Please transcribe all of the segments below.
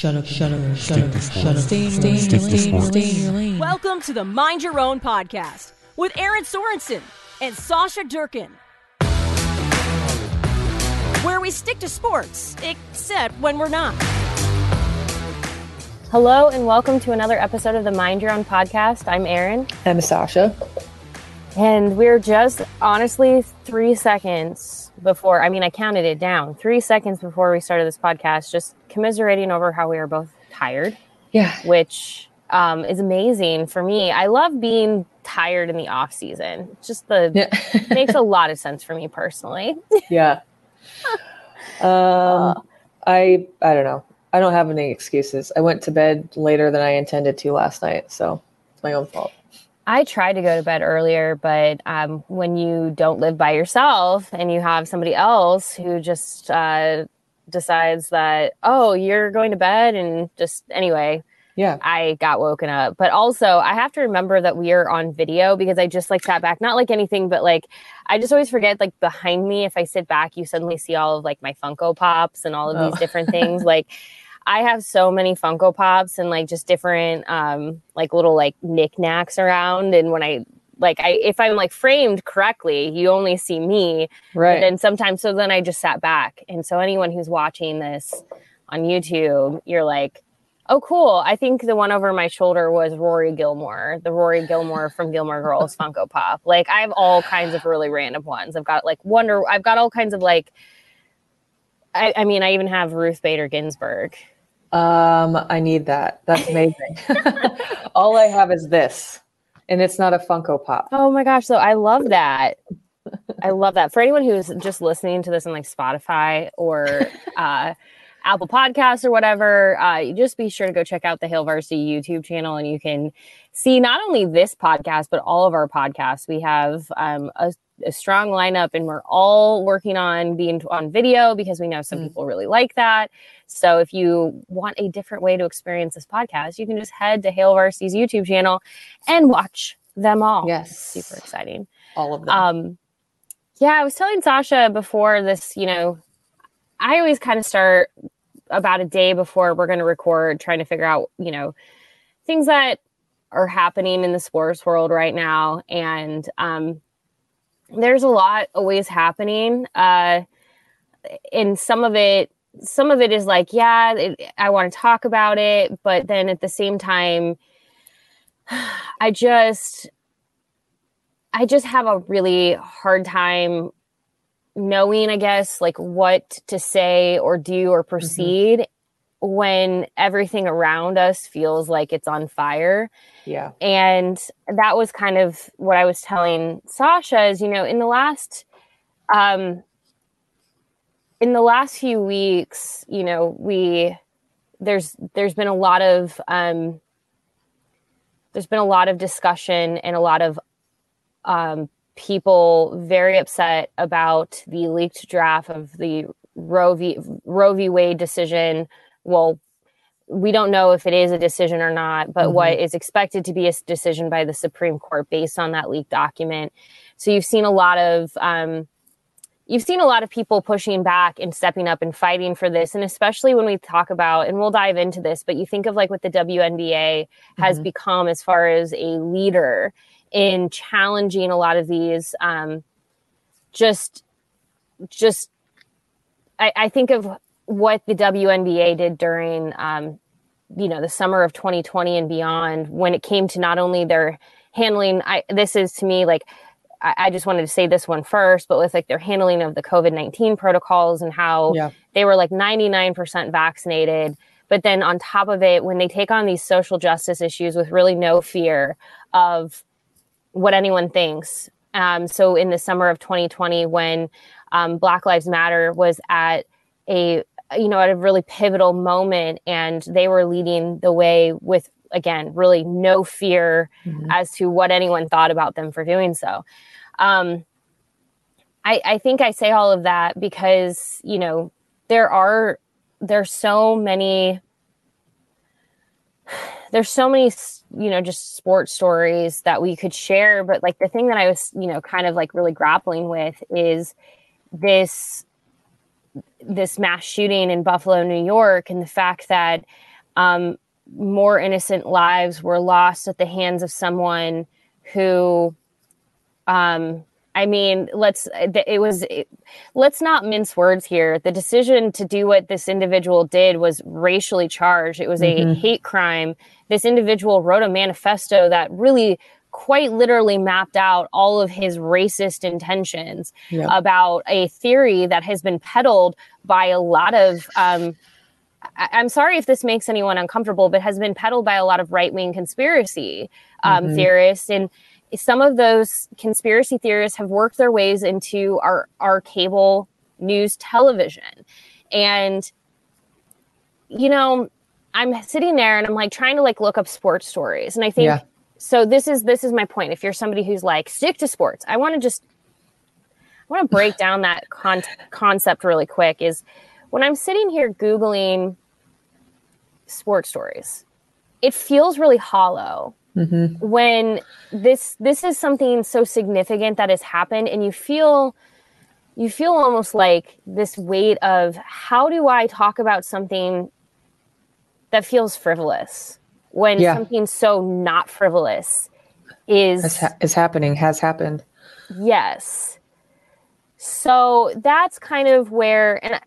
Shut up, shut up, shut up, shut up. Stay in your lane, stay in your lane, stay in your lane. Welcome to the Mind Your Own podcast with Erin Sorensen and Sausha Durkin. Where we stick to sports, except when we're not. Hello and welcome to another episode of the Mind Your Own podcast. I'm Erin. I'm Sausha. And we're just honestly three seconds before, I mean, I counted it down, three seconds before we started this podcast, just commiserating over how we are both tired. Yeah. Which um, is amazing for me. I love being tired in the off season. Just the yeah. makes a lot of sense for me personally. yeah. Um, I I don't know. I don't have any excuses. I went to bed later than I intended to last night, so it's my own fault. I tried to go to bed earlier, but um, when you don't live by yourself and you have somebody else who just uh, decides that, oh, you're going to bed, and just anyway, yeah, I got woken up. But also, I have to remember that we are on video because I just like sat back, not like anything, but like I just always forget, like behind me, if I sit back, you suddenly see all of like my Funko Pops and all of oh. these different things. like, I have so many Funko Pops and like just different um like little like knickknacks around. And when I like I if I'm like framed correctly, you only see me. Right. And then sometimes so then I just sat back. And so anyone who's watching this on YouTube, you're like, oh cool. I think the one over my shoulder was Rory Gilmore, the Rory Gilmore from Gilmore Girls Funko Pop. Like I have all kinds of really random ones. I've got like Wonder I've got all kinds of like I, I mean, I even have Ruth Bader Ginsburg. Um, I need that. That's amazing. All I have is this, and it's not a Funko Pop. Oh my gosh! So I love that. I love that. For anyone who's just listening to this on like Spotify or uh, Apple Podcasts or whatever, uh, just be sure to go check out the Hail Varsity YouTube channel, and you can see not only this podcast but all of our podcasts. We have um, a a strong lineup and we're all working on being on video because we know some mm. people really like that. So if you want a different way to experience this podcast, you can just head to Hail Varsity's YouTube channel and watch them all. Yes. It's super exciting. All of them. Um, yeah, I was telling Sausha before this, you know, I always kind of start about a day before we're going to record trying to figure out, you know, things that are happening in the sports world right now. And um, there's a lot always happening. Uh, and some of it, some of it is like, yeah, it, I want to talk about it, but then at the same time, I just, I just have a really hard time knowing, I guess, like what to say or do or mm-hmm. proceed. Mm-hmm when everything around us feels like it's on fire. Yeah. And that was kind of what I was telling Sasha is, you know, in the last um in the last few weeks, you know, we there's there's been a lot of um there's been a lot of discussion and a lot of um people very upset about the leaked draft of the Roe v. Roe v. Wade decision well, we don't know if it is a decision or not, but mm-hmm. what is expected to be a decision by the Supreme Court based on that leaked document. So you've seen a lot of um, you've seen a lot of people pushing back and stepping up and fighting for this, and especially when we talk about and we'll dive into this, but you think of like what the WNBA has mm-hmm. become as far as a leader in challenging a lot of these um, just just I, I think of what the WNBA did during, um, you know, the summer of 2020 and beyond, when it came to not only their handling, I, this is to me like, I, I just wanted to say this one first, but with like their handling of the COVID 19 protocols and how yeah. they were like 99% vaccinated. But then on top of it, when they take on these social justice issues with really no fear of what anyone thinks. Um, so in the summer of 2020, when um, Black Lives Matter was at a you know, at a really pivotal moment, and they were leading the way with, again, really no fear mm-hmm. as to what anyone thought about them for doing so. Um, I, I think I say all of that because, you know, there are there's so many there's so many you know just sports stories that we could share but like the thing that i was you know kind of like really grappling with is this this mass shooting in buffalo new york and the fact that um, more innocent lives were lost at the hands of someone who um, I mean, let's it was it, let's not mince words here. The decision to do what this individual did was racially charged. It was mm-hmm. a hate crime. This individual wrote a manifesto that really quite literally mapped out all of his racist intentions about a theory that has been peddled by a lot of um, I'm sorry if this makes anyone uncomfortable, but has been peddled by a lot of right wing conspiracy um, mm-hmm. theorists. And some of those conspiracy theorists have worked their ways into our our cable news television and you know i'm sitting there and i'm like trying to like look up sports stories and i think yeah. So this is this is my point if you're somebody who's like stick to sports i want to just i want to break down that con- concept really quick is when i'm sitting here googling sports stories it feels really hollow mm-hmm. when this this is something so significant that has happened and you feel you feel almost like this weight of how do i talk about something that feels frivolous when yeah. something so not frivolous is ha- is happening has happened yes so that's kind of where and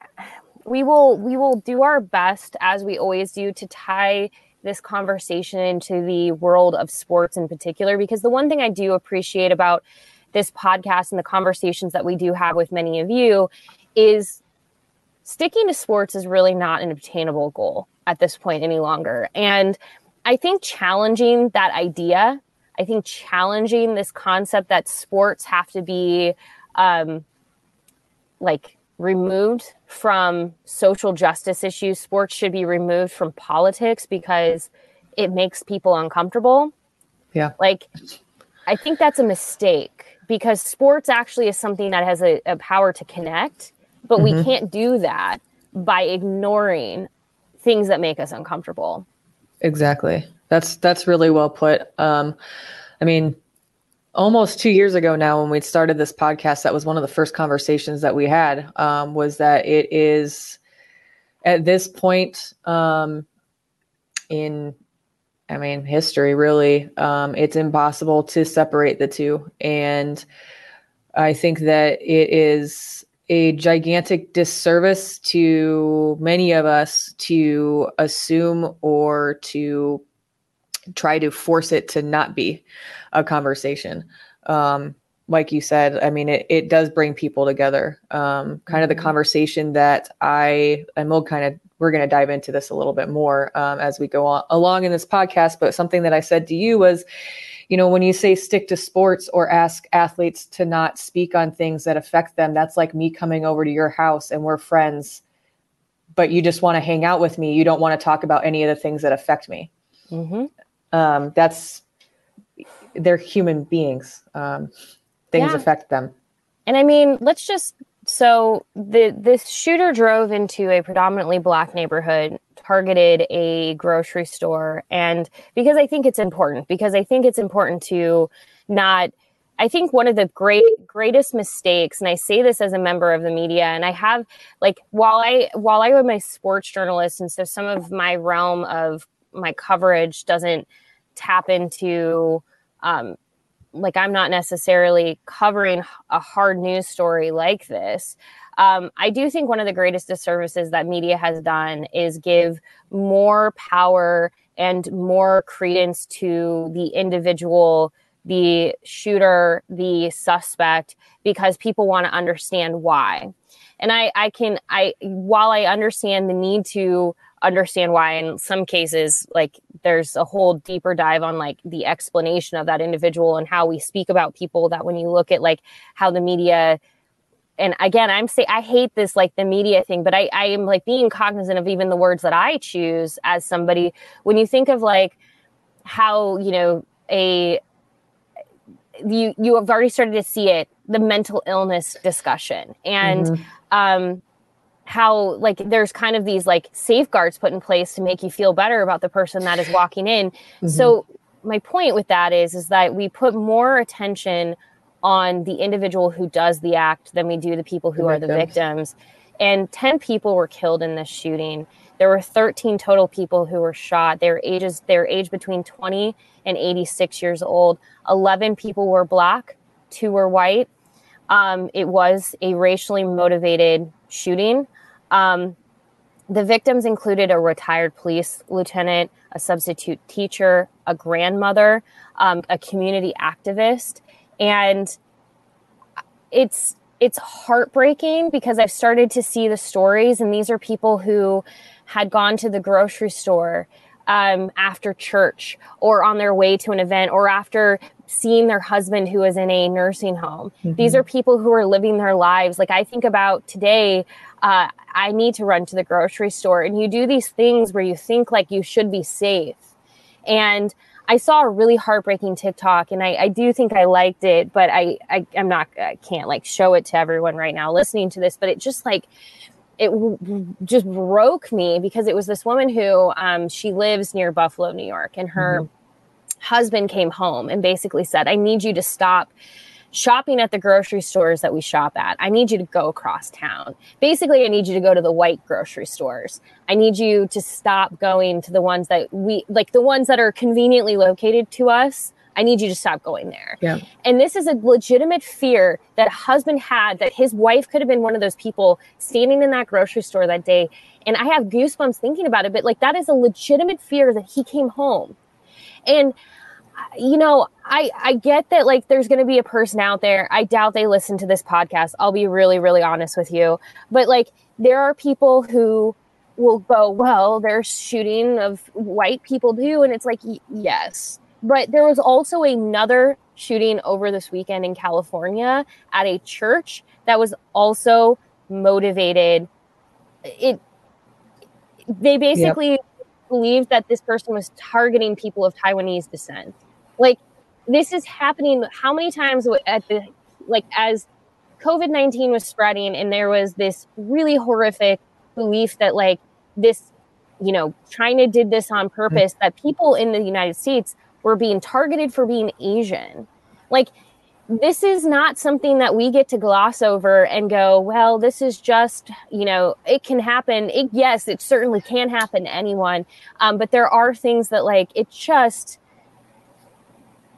we will we will do our best as we always do to tie this conversation into the world of sports in particular because the one thing I do appreciate about this podcast and the conversations that we do have with many of you is sticking to sports is really not an obtainable goal at this point any longer. And I think challenging that idea, I think challenging this concept that sports have to be um, like removed from social justice issues. Sports should be removed from politics because it makes people uncomfortable. Yeah. Like, I think that's a mistake because sports actually is something that has a, a power to connect, but mm-hmm. we can't do that by ignoring things that make us uncomfortable. Exactly. That's that's really well put. Um, I mean, almost two years ago now when we started this podcast that was one of the first conversations that we had um, was that it is at this point um, in i mean history really um, it's impossible to separate the two and i think that it is a gigantic disservice to many of us to assume or to try to force it to not be a conversation. Um, like you said, I mean, it, it does bring people together. Um, kind of the mm-hmm. conversation that I, and we'll kind of, we're going to dive into this a little bit more um, as we go on along in this podcast. But something that I said to you was, you know, when you say stick to sports or ask athletes to not speak on things that affect them, that's like me coming over to your house and we're friends, but you just want to hang out with me. You don't want to talk about any of the things that affect me. Mm-hmm. Um, that's they're human beings. Um, things yeah. affect them. And I mean, let's just so the this shooter drove into a predominantly black neighborhood, targeted a grocery store, and because I think it's important, because I think it's important to not. I think one of the great greatest mistakes, and I say this as a member of the media, and I have like while I while I am a sports journalist, and so some of my realm of my coverage doesn't tap into um, like I'm not necessarily covering a hard news story like this. Um, I do think one of the greatest disservices that media has done is give more power and more credence to the individual, the shooter, the suspect, because people want to understand why. And I, I can, I, while I understand the need to understand why in some cases like there's a whole deeper dive on like the explanation of that individual and how we speak about people that when you look at like how the media and again, I'm say I hate this like the media thing, but I, I am like being cognizant of even the words that I choose as somebody. When you think of like how you know a you you have already started to see it the mental illness discussion and mm-hmm. um how like there's kind of these like safeguards put in place to make you feel better about the person that is walking in. Mm-hmm. so my point with that is is that we put more attention on the individual who does the act than we do the people who the are the victims. and 10 people were killed in this shooting. There were 13 total people who were shot. Their ages their age between 20 and 86 years old. 11 people were black two were white. Um, it was a racially motivated shooting um, the victims included a retired police lieutenant, a substitute teacher, a grandmother, um, a community activist, and it's it's heartbreaking because I've started to see the stories, and these are people who had gone to the grocery store um, after church or on their way to an event or after seeing their husband who was in a nursing home. Mm-hmm. These are people who are living their lives. Like I think about today, uh, I need to run to the grocery store. And you do these things where you think like you should be safe. And I saw a really heartbreaking TikTok and I, I do think I liked it, but I, I, am not, I can't like show it to everyone right now listening to this, but it just like, it w- just broke me because it was this woman who um, she lives near Buffalo, New York, and her mm-hmm. husband came home and basically said, I need you to stop shopping at the grocery stores that we shop at. I need you to go across town. Basically, I need you to go to the white grocery stores. I need you to stop going to the ones that we like the ones that are conveniently located to us. I need you to stop going there. Yeah. And this is a legitimate fear that a husband had that his wife could have been one of those people standing in that grocery store that day. And I have goosebumps thinking about it, but like that is a legitimate fear that he came home. And you know, I I get that like there's going to be a person out there. I doubt they listen to this podcast. I'll be really really honest with you. But like there are people who will go, "Well, there's shooting of white people too." And it's like, yes. But there was also another shooting over this weekend in California at a church that was also motivated it they basically yep believed that this person was targeting people of Taiwanese descent. Like this is happening how many times at the like as COVID 19 was spreading and there was this really horrific belief that like this, you know, China did this on purpose, that people in the United States were being targeted for being Asian. Like this is not something that we get to gloss over and go, well, this is just, you know, it can happen. It, yes, it certainly can happen to anyone. Um, but there are things that, like, it just,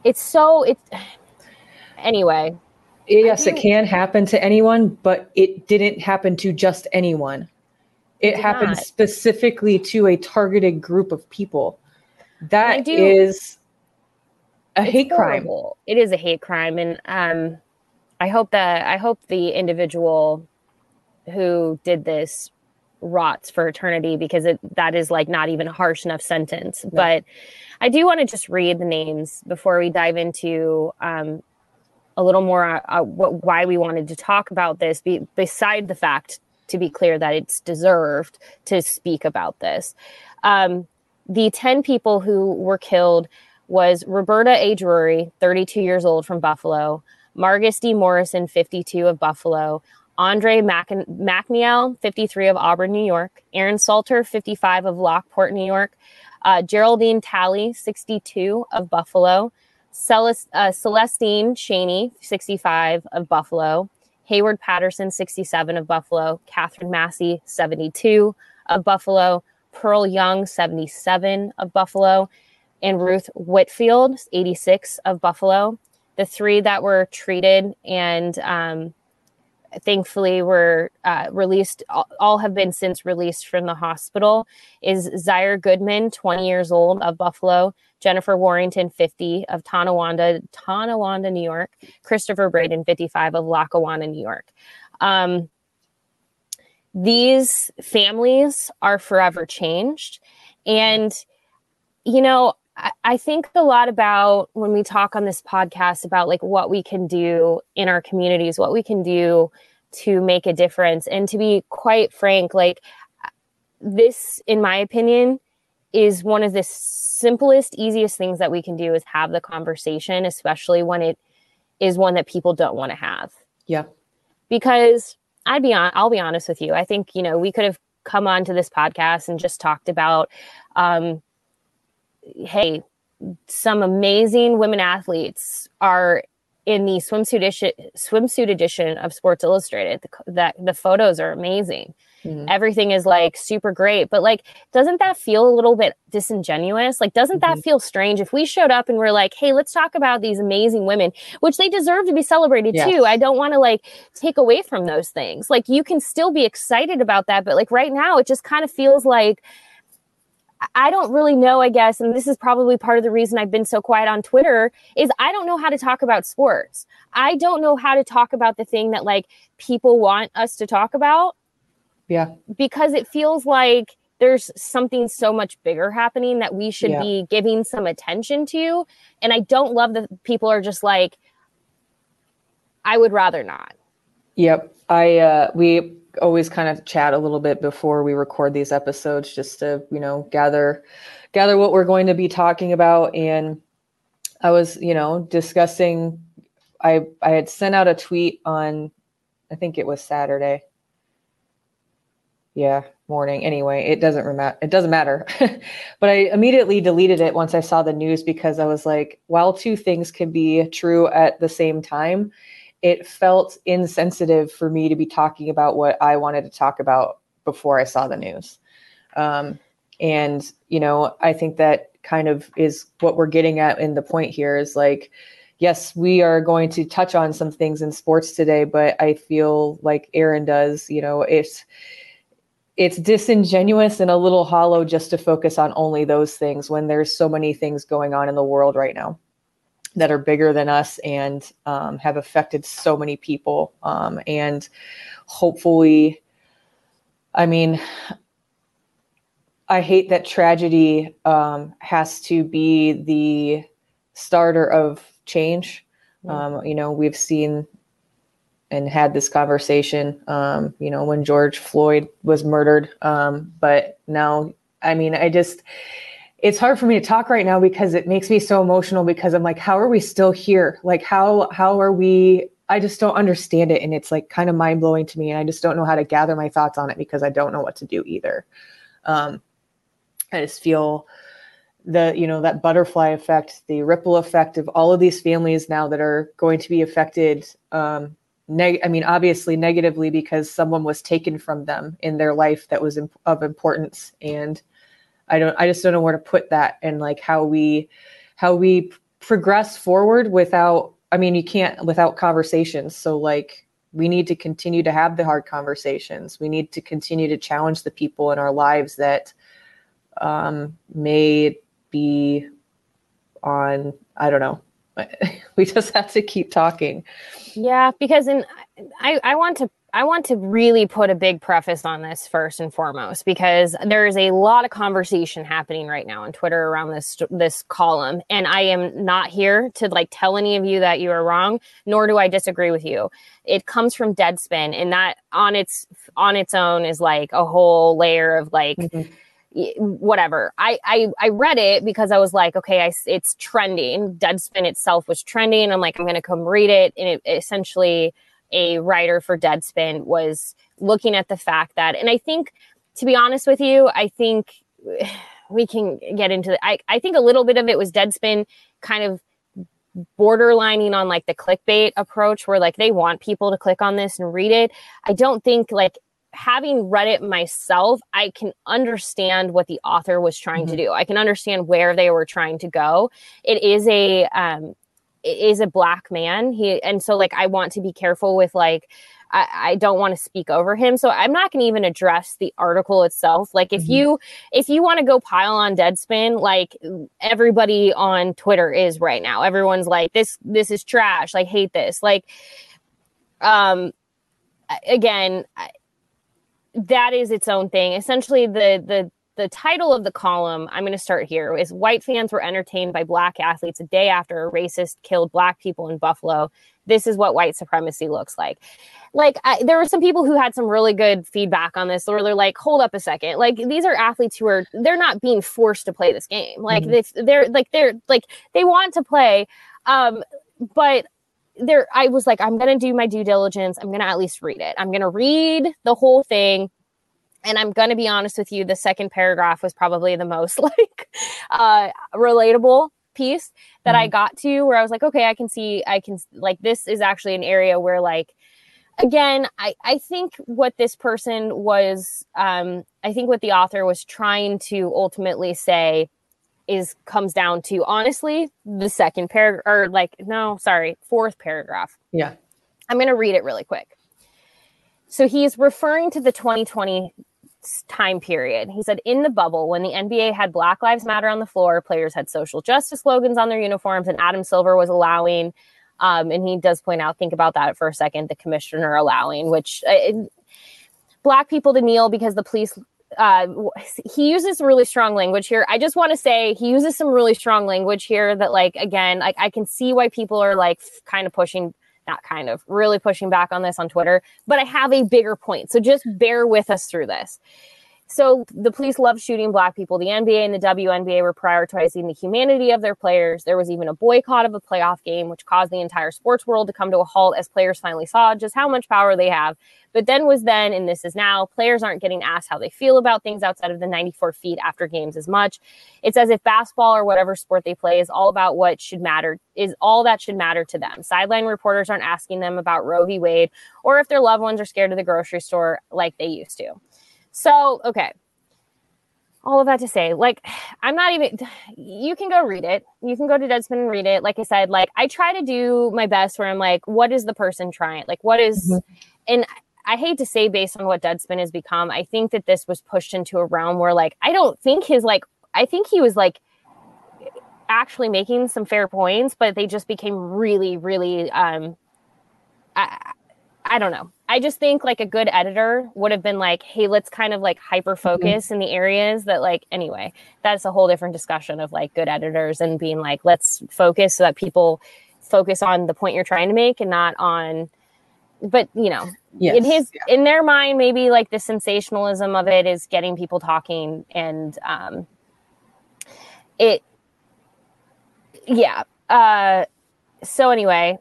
it's so, it's, anyway. Yes, it can happen to anyone, but it didn't happen to just anyone. It happened not. specifically to a targeted group of people. That is a it's hate horrible. crime. It is a hate crime, and um, I hope that I hope the individual who did this rots for eternity because it that is like not even a harsh enough sentence. Yeah. But I do want to just read the names before we dive into um, a little more uh, what, why we wanted to talk about this. Be, beside the fact, to be clear, that it's deserved to speak about this. Um, the ten people who were killed was Roberta A. Drury, 32 years old from Buffalo, Margus D. Morrison, 52 of Buffalo, Andre Mackneil, 53 of Auburn, New York, Aaron Salter, 55 of Lockport, New York, uh, Geraldine Talley, 62 of Buffalo, Celest- uh, Celestine Chaney, 65 of Buffalo, Heyward Patterson, 67 of Buffalo, Katherine Massey, 72 of Buffalo, Pearl Young, 77 of Buffalo, and Ruth Whitfield, 86 of Buffalo. The three that were treated and um, thankfully were uh, released, all, have been since released from the hospital, is Zaire Goodman, 20 years old of Buffalo, Jennifer Warrington, 50 of Tonawanda, Tonawanda, New York, Christopher Braden, 55 of Lackawanna, New York. Um, these families are forever changed. And, you know, I think a lot about when we talk on this podcast about like what we can do in our communities, what we can do to make a difference. And to be quite frank, like this, in my opinion, is one of the simplest, easiest things that we can do is have the conversation, especially when it is one that people don't want to have. Yeah. Because I'd be on, I'll be honest with you. I think, you know, we could have come on to this podcast and just talked about, um, hey, some amazing women athletes are in the swimsuit edition, swimsuit edition of Sports Illustrated. The, that the photos are amazing. Mm-hmm. Everything is like super great, but like, doesn't that feel a little bit disingenuous? Like, doesn't mm-hmm. that feel strange if we showed up and we're like, hey, let's talk about these amazing women, which they deserve to be celebrated yes. too. I don't want to like take away from those things. Like, you can still be excited about that, but like right now, it just kind of feels like I don't really know, I guess, and this is probably part of the reason I've been so quiet on Twitter is I don't know how to talk about sports. I don't know how to talk about the thing that like people want us to talk about. Yeah. Because it feels like there's something so much bigger happening that we should yeah. be giving some attention to. And I don't love that people are just like, I would rather not. Yep. I, uh, we, always kind of chat a little bit before we record these episodes just to you know gather gather what we're going to be talking about. And i was you know discussing i i had sent out a tweet on i think it was saturday. Yeah morning. Anyway it doesn't matter it doesn't matter. But i immediately deleted it once i saw the news because i was like while two things can be true at the same time it felt insensitive for me to be talking about what I wanted to talk about before I saw the news. Um, and, you know, I think that kind of is what we're getting at in the point here is like, yes, we are going to touch on some things in sports today, but I feel like Erin does, you know, it's, it's disingenuous and a little hollow just to focus on only those things when there's so many things going on in the world right now that are bigger than us and um, have affected so many people. Um, and hopefully, I mean, I hate that tragedy um, has to be the starter of change. Um, you know, we've seen and had this conversation, um, you know, when George Floyd was murdered. Um, but now, I mean, I just, it's hard for me to talk right now because it makes me so emotional because I'm like, how are we still here? Like, how how are we? I just don't understand it, and it's like kind of mind blowing to me, and I just don't know how to gather my thoughts on it because I don't know what to do either. Um, I just feel the you know that butterfly effect, the ripple effect of all of these families now that are going to be affected. Um, neg- I mean, obviously negatively because someone was taken from them in their life that was imp- of importance and I don't I just don't know where to put that and like how we how we progress forward without I mean you can't without conversations. So like we need to continue to have the hard conversations. We need to continue to challenge the people in our lives that um, may be on I don't know. we just have to keep talking. Yeah, because in I, I want to I want to really put a big preface on this first and foremost because there is a lot of conversation happening right now on Twitter around this this column and I am not here to like tell any of you that you are wrong nor do I disagree with you. It comes from Deadspin and that on its on its own is like a whole layer of like mm-hmm whatever. I, I I read it because I was like, okay, I, it's trending. Deadspin itself was trending. I'm like, I'm gonna come read it, and it essentially a writer for Deadspin was looking at the fact that, and I think, to be honest with you, I think we can get into the, I, I think a little bit of it was Deadspin kind of borderlining on like the clickbait approach where like they want people to click on this and read it. I don't think like having read it myself, I can understand what the author was trying mm-hmm. to do. I can understand where they were trying to go. It is a um, is a black man. He and so like I want to be careful with like I, I don't want to speak over him. So I'm not gonna even address the article itself. Like if mm-hmm. you if you want to go pile on Deadspin, like everybody on Twitter is right now. Everyone's like, this this is trash. Like hate this. Like um again, that is its own thing. Essentially the the the title of the column, I'm going to start here, is White fans were entertained by black athletes a day after a racist killed black people in Buffalo. this is what white supremacy looks like. Like I, there were some people who had some really good feedback on this where they're like hold up a second. Like these are athletes who are they're not being forced to play this game. Like mm-hmm. they're like they're like they want to play um but there i was like i'm gonna do my due diligence. I'm gonna at least read it. I'm gonna read the whole thing and i'm gonna be honest with you the second paragraph was probably the most like uh relatable piece that mm-hmm. i got to where i was like okay i can see i can like this is actually an area where like again, I, I think what this person was, um, I think what the author was trying to ultimately say is comes down to honestly the second paragraph, or like, no, sorry, fourth paragraph. Yeah. I'm going to read it really quick. So he's referring to the 2020 time period. He said, in the bubble, when the NBA had Black Lives Matter on the floor, players had social justice slogans on their uniforms, and Adam Silver was allowing um, and he does point out, think about that for a second, the commissioner allowing, which uh, black people to kneel because the police uh, he uses really strong language here. I just want to say he uses some really strong language here that, like, again, like I can see why people are like kind of pushing, not kind of, really pushing back on this on Twitter. But I have a bigger point, so just bear with us through this. So the police love shooting black people. The NBA and the WNBA were prioritizing the humanity of their players. There was even a boycott of a playoff game, which caused the entire sports world to come to a halt as players finally saw just how much power they have. But then was then, and this is now, players aren't getting asked how they feel about things outside of the 94 feet after games as much. It's as if basketball or whatever sport they play is all about what should matter, is all that should matter to them. Sideline reporters aren't asking them about Roe v. Wade or if their loved ones are scared of the grocery store like they used to. So, okay. All of that to say, like, I'm not even, you can go read it. You can go to Deadspin and read it. Like I said, like, I try to do my best where I'm like, what is the person trying? Like, what is, mm-hmm. and I hate to say based on what Deadspin has become, I think that this was pushed into a realm where, like, I don't think his, like, I think he was, like, actually making some fair points, but they just became really, really, um, I, I don't know. I just think like a good editor would have been like, hey, let's kind of like hyper focus mm-hmm. in the areas that like anyway, that's a whole different discussion of like good editors and being like, let's focus so that people focus on the point you're trying to make and not on but you know, yes. in his yeah. in their mind, maybe like the sensationalism of it is getting people talking and um it yeah. Uh so anyway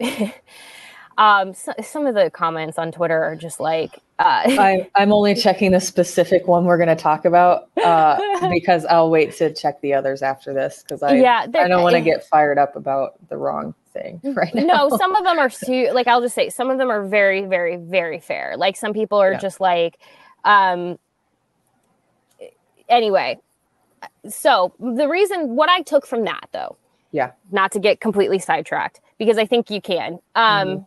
Um, so, some of the comments on Twitter are just like, uh, I, I'm only checking the specific one we're going to talk about uh, because I'll wait to check the others after this because I yeah, I don't want to get fired up about the wrong thing right now. No, some of them are too like I'll just say some of them are very, very, very fair. Like some people are yeah. just like, um, anyway. So the reason what I took from that though, yeah, not to get completely sidetracked because I think you can. Um, mm-hmm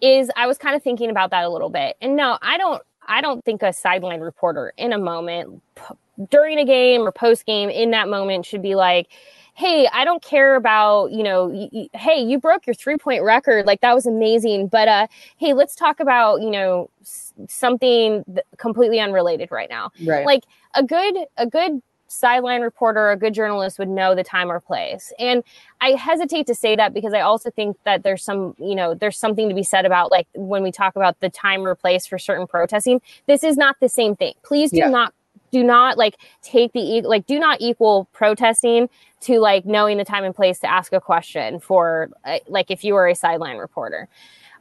is I was kind of thinking about that a little bit. And no, I don't I don't think a sideline reporter in a moment p- during a game or post game in that moment should be like, "Hey, I don't care about, you know, y- y- hey, you broke your three-point record. Like that was amazing, but uh hey, let's talk about, you know, s- something th- completely unrelated right now." Right. Like a good a good sideline reporter, a good journalist would know the time or place. And I hesitate to say that because I also think that there's some, you know, there's something to be said about like when we talk about the time or place for certain protesting, this is not the same thing. Please do yeah. not do not like take the like do not equal protesting to like knowing the time and place to ask a question for uh, like if you were a sideline reporter.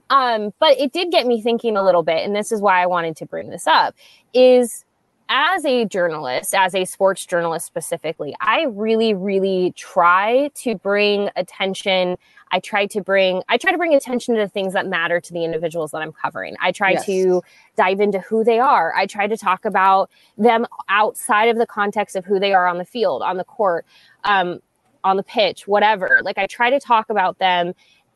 Um, but it did get me thinking a little bit, and this is why I wanted to bring this up. Is as a journalist, as a sports journalist specifically, I really, really try to bring attention. I try to bring, I try to bring attention to the things that matter to the individuals that I'm covering. I try yes. to dive into who they are. I try to talk about them outside of the context of who they are on the field, on the court, um, on the pitch, whatever. Like I try to talk about them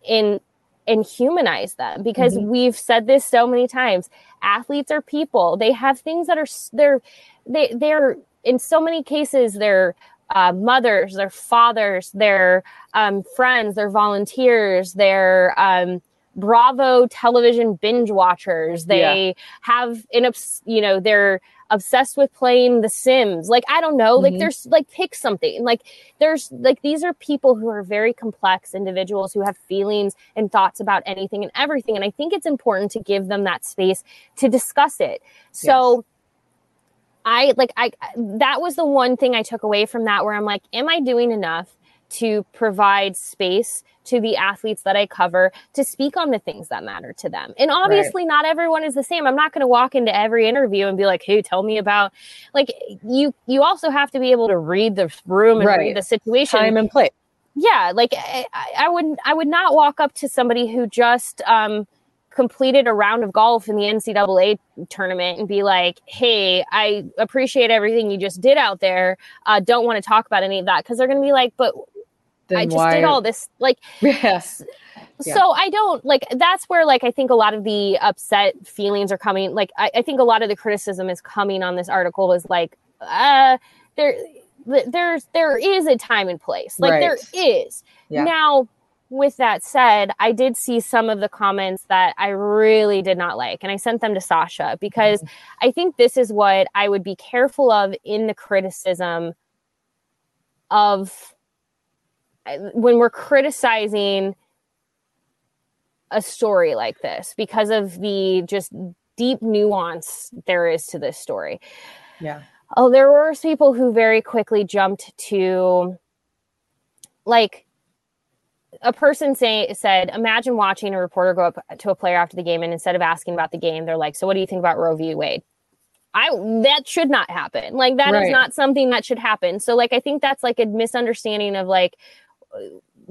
in and humanize them because mm-hmm. we've said this so many times athletes are people they have things that are they're they they're in so many cases they're uh, mothers their fathers their um, friends their volunteers their um, Bravo television binge watchers. They yeah. have an, you know, they're obsessed with playing The Sims. Like, I don't know, mm-hmm. like there's like pick something. Like there's like these are people who are very complex individuals who have feelings and thoughts about anything and everything. And I think it's important to give them that space to discuss it. So yes. I like I that was the one thing I took away from that where I'm like, am I doing enough to provide space to the athletes that I cover to speak on the things that matter to them. And obviously right. not everyone is the same. I'm not going to walk into every interview and be like, "Hey, tell me about like you you also have to be able to read the room and right. read the situation. Time and place. Yeah, like I, I would I would not walk up to somebody who just um completed a round of golf in the NCAA tournament and be like, "Hey, I appreciate everything you just did out there. Uh, don't want to talk about any of that," because they're going to be like, "But I just why... did all this." Like, yes. Yeah. So I don't like that's where like I think a lot of the upset feelings are coming. Like I, I think a lot of the criticism is coming on this article is like, uh, there, there's there is a time and place. Like right. there is yeah. now with that said, I did see some of the comments that I really did not like, and I sent them to Sausha because mm-hmm. I think this is what I would be careful of in the criticism of when we're criticizing a story like this because of the just deep nuance there is to this story. Yeah. Oh, there were people who very quickly jumped to like a person say said, imagine watching a reporter go up to a player after the game and instead of asking about the game, they're like, "So what do you think about Roe v. Wade?" I that should not happen. Like that right. is not something that should happen. So like I think that's like a misunderstanding of like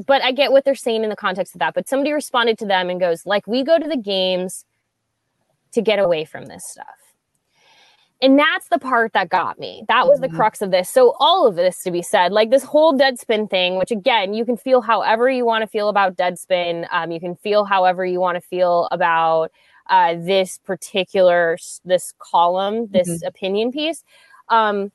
but I get what they're saying in the context of that. But somebody responded to them and goes, like, we go to the games to get away from this stuff. And that's the part that got me. That was the mm-hmm. crux of this. So, all of this to be said, like this whole Deadspin thing, which again, you can feel however you want to feel about Deadspin. Um, you can feel however you want to feel about uh, this particular this column, this mm-hmm. opinion piece. Um,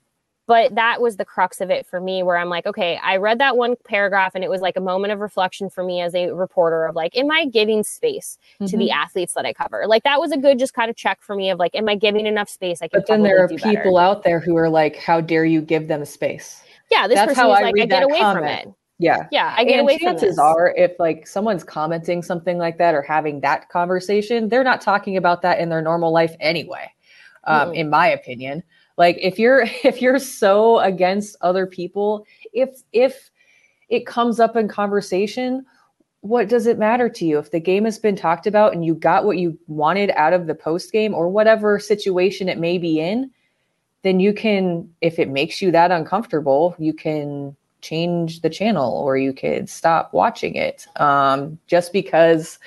but that was the crux of it for me where i'm like okay i read that one paragraph and it was like a moment of reflection for me as a reporter of like am i giving space mm-hmm. to the mm-hmm. athletes that i cover like that was a good just kind of check for me of like am i giving enough space i can but then there are people better. out there who are like how dare you give them space yeah this That's person how I like i get away comment. from it yeah. Yeah. I get and away chances are if like someone's commenting something like that or having that conversation, they're not talking about that in their normal life anyway. Um, mm-hmm. in my opinion. Like if you're if you're so against other people, if if it comes up in conversation, what does it matter to you if the game has been talked about and you got what you wanted out of the post game or whatever situation it may be in? Then you can, if it makes you that uncomfortable, you can change the channel or you could stop watching it um, just because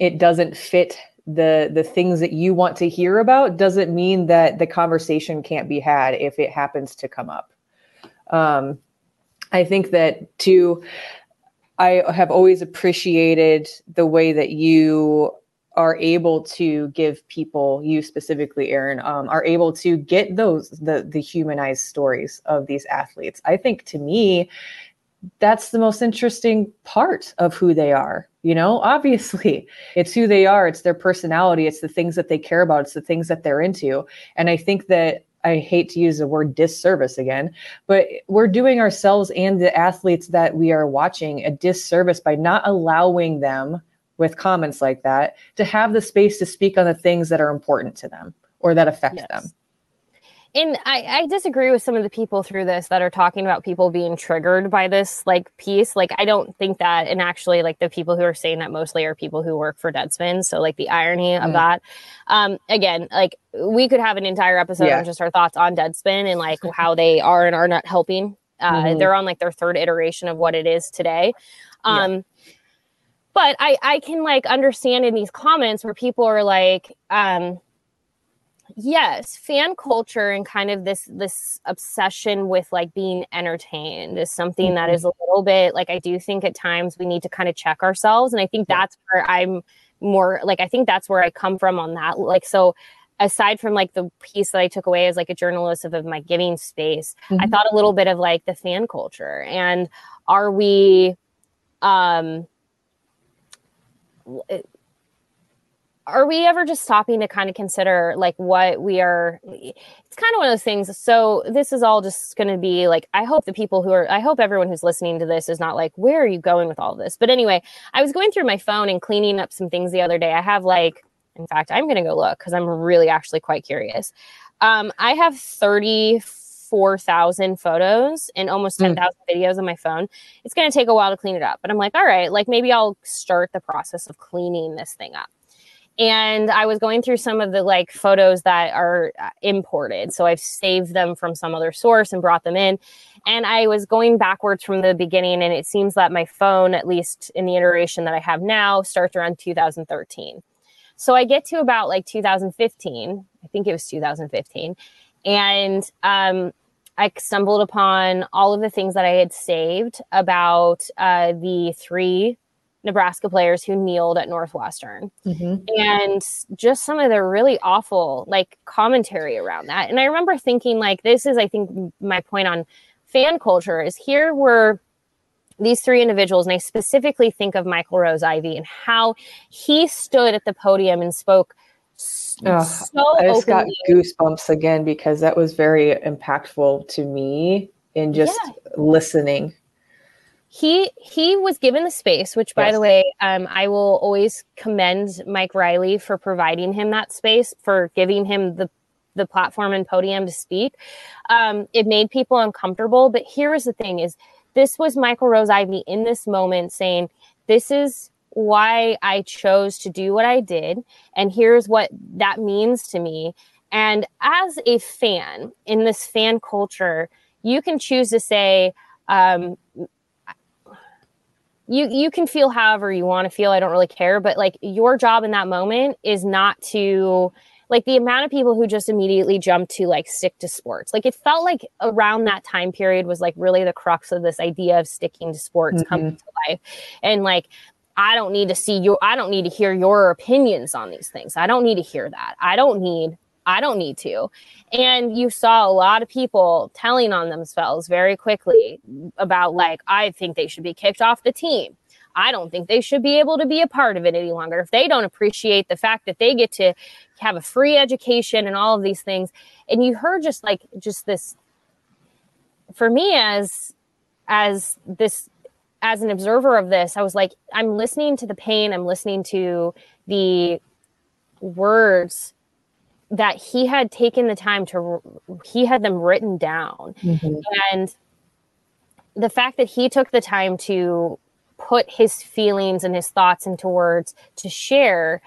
it doesn't fit the the things that you want to hear about doesn't mean that the conversation can't be had if it happens to come up. Um, i think that too i have always appreciated the way that you are able to give people you specifically erin um, are able to get those the the humanized stories of these athletes. I think to me that's the most interesting part of who they are you know? Obviously it's who they are it's their personality it's the things that they care about it's the things that they're into. And i think that i hate to use the word disservice again but we're doing ourselves and the athletes that we are watching a disservice by not allowing them with comments like that to have the space to speak on the things that are important to them or that affect yes. them and I, I, disagree with some of the people through this that are talking about people being triggered by this like piece. Like I don't think that, and actually, like the people who are saying that mostly are people who work for Deadspin. So like the irony of mm. that. Um, again, like we could have an entire episode yeah. on just our thoughts on Deadspin and like how they are and are not helping. Uh, mm-hmm. They're on like their third iteration of what it is today. Um, yeah. But I I can like understand in these comments where people are like. Um, yes fan culture and kind of this this obsession with like being entertained is something mm-hmm. that is a little bit like i do think at times we need to kind of check ourselves and i think that's where i'm more like i think that's where i come from on that like so aside from like the piece that i took away as like a journalist of, of my giving space mm-hmm. i thought a little bit of like the fan culture and are we um are we ever just stopping to kind of consider like what we are it's kind of one of those things so this is all just going to be like i hope the people who are i hope everyone who's listening to this is not like where are you going with all this but anyway i was going through my phone and cleaning up some things the other day i have like in fact i'm going to go look because i'm really actually quite curious um, i have 30 4,000 photos and almost hmm. 10,000 mm. videos on my phone. It's going to take a while to clean it up. But I'm like, all right, like maybe I'll start the process of cleaning this thing up. And I was going through some of the like photos that are uh, imported. So I've saved them from some other source and brought them in. And I was going backwards from the beginning. And it seems that my phone, at least in the iteration that I have now, starts around 2013. So I get to about like 2015. I think it was 2015. And um, I stumbled upon all of the things that I had saved about uh, the three Nebraska players who kneeled at Northwestern mm-hmm. and just some of the really awful like commentary around that. And I remember thinking like this is I think my point on fan culture is here were these three individuals and I specifically think of Michael Rose-Ivey and how he stood at the podium and spoke Oh, so I just got goosebumps again because that was very impactful to me in just yeah. listening. He he was given the space, which by yes. the way, um, I will always commend Mike Riley for providing him that space, for giving him the the platform and podium to speak. Um, it made people uncomfortable, but here is the thing: is this was Michael Rose-Ivey in this moment saying, "This is why I chose to do what I did. And here's what that means to me. And as a fan in this fan culture, you can choose to say, um, you you can feel however you want to feel. I don't really care, but like your job in that moment is not to like the amount of people who just immediately jump to like stick to sports. Like it felt like around that time period was like really the crux of this idea of sticking to sports mm-hmm. coming to life. And like I don't need to see your I don't need to hear your opinions on these things. I don't need to hear that. I don't need I don't need to. And you saw a lot of people telling on themselves very quickly about like I think they should be kicked off the team. I don't think they should be able to be a part of it any longer. If they don't appreciate the fact that they get to have a free education and all of these things. And you heard just like just this for me as as this as an observer of this, I was like, I'm listening to the pain, I'm listening to the words that he had taken the time to, he had them written down. Mm-hmm. And the fact that he took the time to put his feelings and his thoughts into words to share,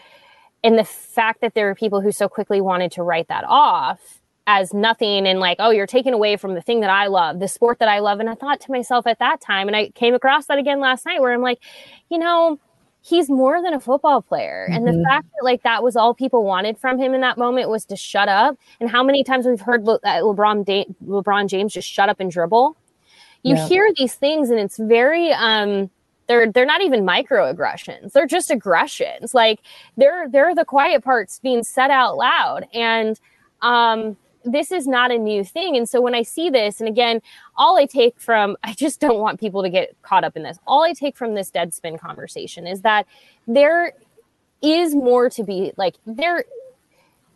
and the fact that there were people who so quickly wanted to write that off as nothing and like, oh, you're taken away from the thing that I love, the sport that I love. And I thought to myself at that time, and I came across that again last night where I'm like, you know, he's more than a football player. Mm-hmm. And the mm-hmm. fact that like that was all people wanted from him in that moment was to shut up. And how many times we've heard Le- LeBron, da- LeBron James just shut up and dribble. You yeah. hear these things and it's very, um, they're they're not even microaggressions they're just aggressions like they're they're the quiet parts being said out loud and um this is not a new thing. And so when I see this, and again, all I take from, I just don't want people to get caught up in this. All I take from this deadspin conversation is that there is more to be like, there,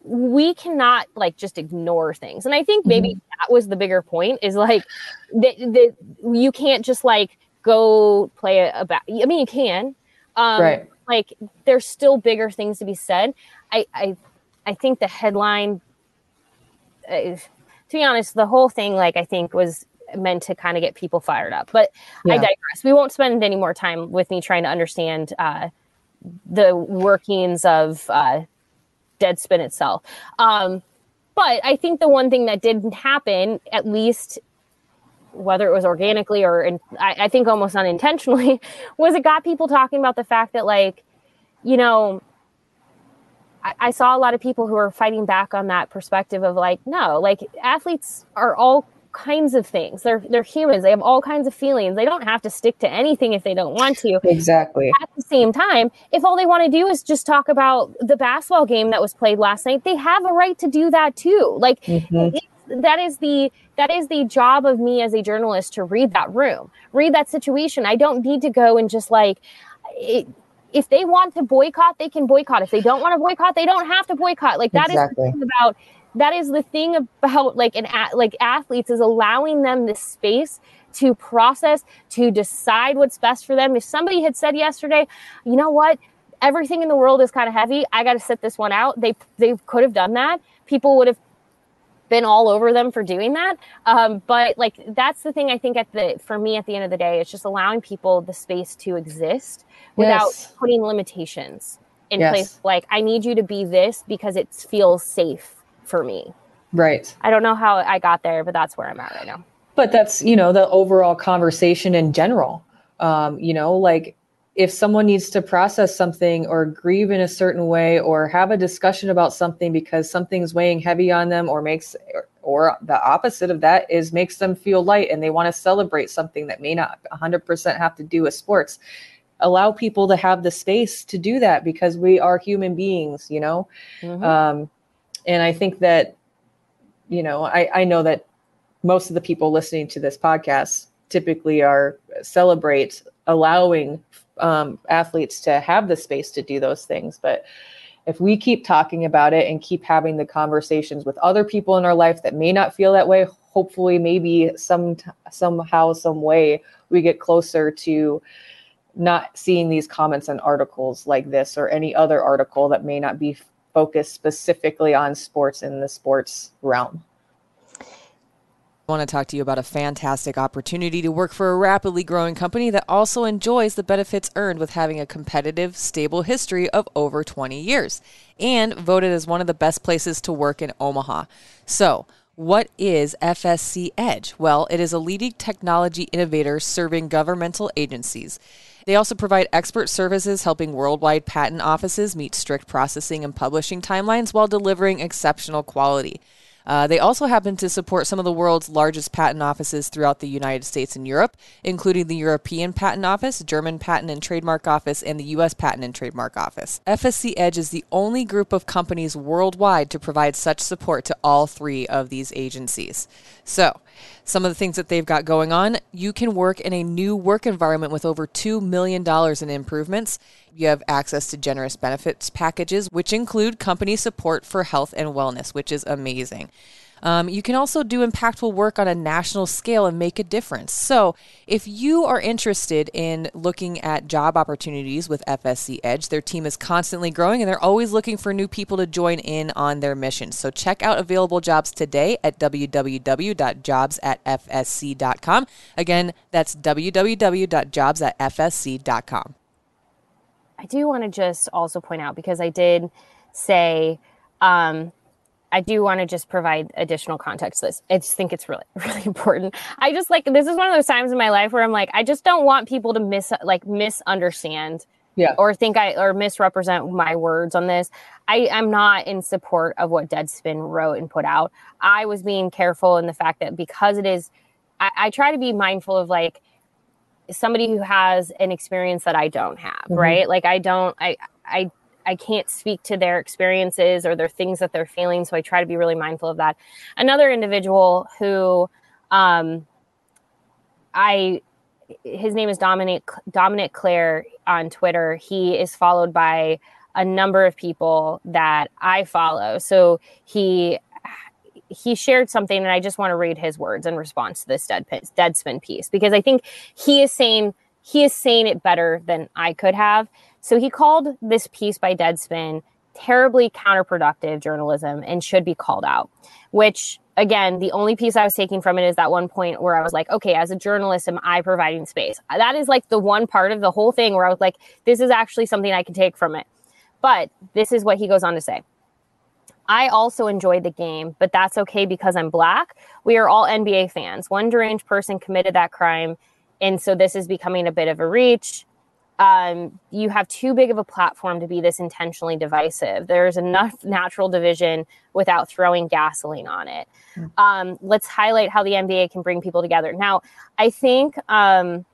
we cannot like just ignore things. And I think maybe mm-hmm. that was the bigger point is like that, that you can't just like go play a, a ba- I mean, you can, um, right. like there's still bigger things to be said. I, I, I think the headline uh, to be honest, the whole thing, like I think, was meant to kind of get people fired up. But yeah. I digress. We won't spend any more time with me trying to understand uh, the workings of uh, Deadspin itself. Um, but I think the one thing that didn't happen, at least whether it was organically or in, I, I think almost unintentionally, was it got people talking about the fact that, like, you know, I, I saw a lot of people who are fighting back on that perspective of like, no, like athletes are all kinds of things. They're they're humans. They have all kinds of feelings. They don't have to stick to anything if they don't want to. Exactly. At the same time, if all they want to do is just talk about the basketball game that was played last night, they have a right to do that too. Like mm-hmm. that is the that is the job of me as a journalist to read that room, read that situation. I don't need to go and just like it, if they want to boycott, they can boycott. If they don't want to boycott, they don't have to boycott. Like that exactly. is about that is the thing about like an like athletes is allowing them this space to process, to decide what's best for them. If somebody had said yesterday, you know what, everything in the world is kind of heavy, I got to sit this one out. They they could have done that. People would have been all over them for doing that. Um, but like that's the thing I think at the for me at the end of the day, it's just allowing people the space to exist without yes. putting limitations in yes. place. Like I need you to be this because it feels safe for me. Right. I don't know how I got there, but that's where I'm at right now. But that's you know the overall conversation in general. Um, you know, like if someone needs to process something or grieve in a certain way or have a discussion about something because something's weighing heavy on them or makes or the opposite of that is makes them feel light and they want to celebrate something that may not 100% have to do with sports allow people to have the space to do that because we are human beings you know mm-hmm. um, and i think that you know I, I know that most of the people listening to this podcast typically are celebrate allowing um, athletes to have the space to do those things. But if we keep talking about it and keep having the conversations with other people in our life that may not feel that way, hopefully, maybe some somehow, some way, we get closer to not seeing these comments and articles like this or any other article that may not be focused specifically on sports in the sports realm. I want to talk to you about a fantastic opportunity to work for a rapidly growing company that also enjoys the benefits earned with having a competitive, stable history of over 20 years and voted as one of the best places to work in Omaha. So, what is FSC Edge? Well, it is a leading technology innovator serving governmental agencies. They also provide expert services helping worldwide patent offices meet strict processing and publishing timelines while delivering exceptional quality. Uh, they also happen to support some of the world's largest patent offices throughout the United States and Europe, including the European Patent Office, German Patent and Trademark Office, and the U.S. Patent and Trademark Office. FSC Edge is the only group of companies worldwide to provide such support to all three of these agencies. So, some of the things that they've got going on. You can work in a new work environment with over $2 million in improvements. You have access to generous benefits packages, which include company support for health and wellness, which is amazing. Um, you can also do impactful work on a national scale and make a difference. So, if you are interested in looking at job opportunities with FSC Edge, their team is constantly growing and they're always looking for new people to join in on their mission. So, check out available jobs today at www.jobsatfsc.com. Again, that's www.jobsatfsc.com. I do want to just also point out because I did say um, I do want to just provide additional context to this. I just think it's really, really important. I just like this is one of those times in my life where I'm like, I just don't want people to miss like misunderstand yeah. or think I or misrepresent my words on this. I am not in support of what Deadspin wrote and put out. I was being careful in the fact that because it is I, I try to be mindful of like somebody who has an experience that I don't have, mm-hmm. right? Like I don't I I I can't speak to their experiences or their things that they're feeling. So I try to be really mindful of that. Another individual who um, I his name is Dominic Dominic Clare on Twitter. He is followed by a number of people that I follow. So he he shared something, and I just want to read his words in response to this dead Deadspin piece because I think he is saying he is saying it better than I could have. So he called this piece by Deadspin terribly counterproductive journalism and should be called out, which again, the only piece I was taking from it is that one point where I was like, okay, as a journalist, am I providing space? That is like the one part of the whole thing where I was like, this is actually something I can take from it. But this is what he goes on to say. I also enjoyed the game, but that's okay because I'm black. We are all NBA fans. One deranged person committed that crime. And so this is becoming a bit of a reach um, you have too big of a platform to be this intentionally divisive. There's enough natural division without throwing gasoline on it. Mm. Um, let's highlight how the NBA can bring people together. Now, I think, um,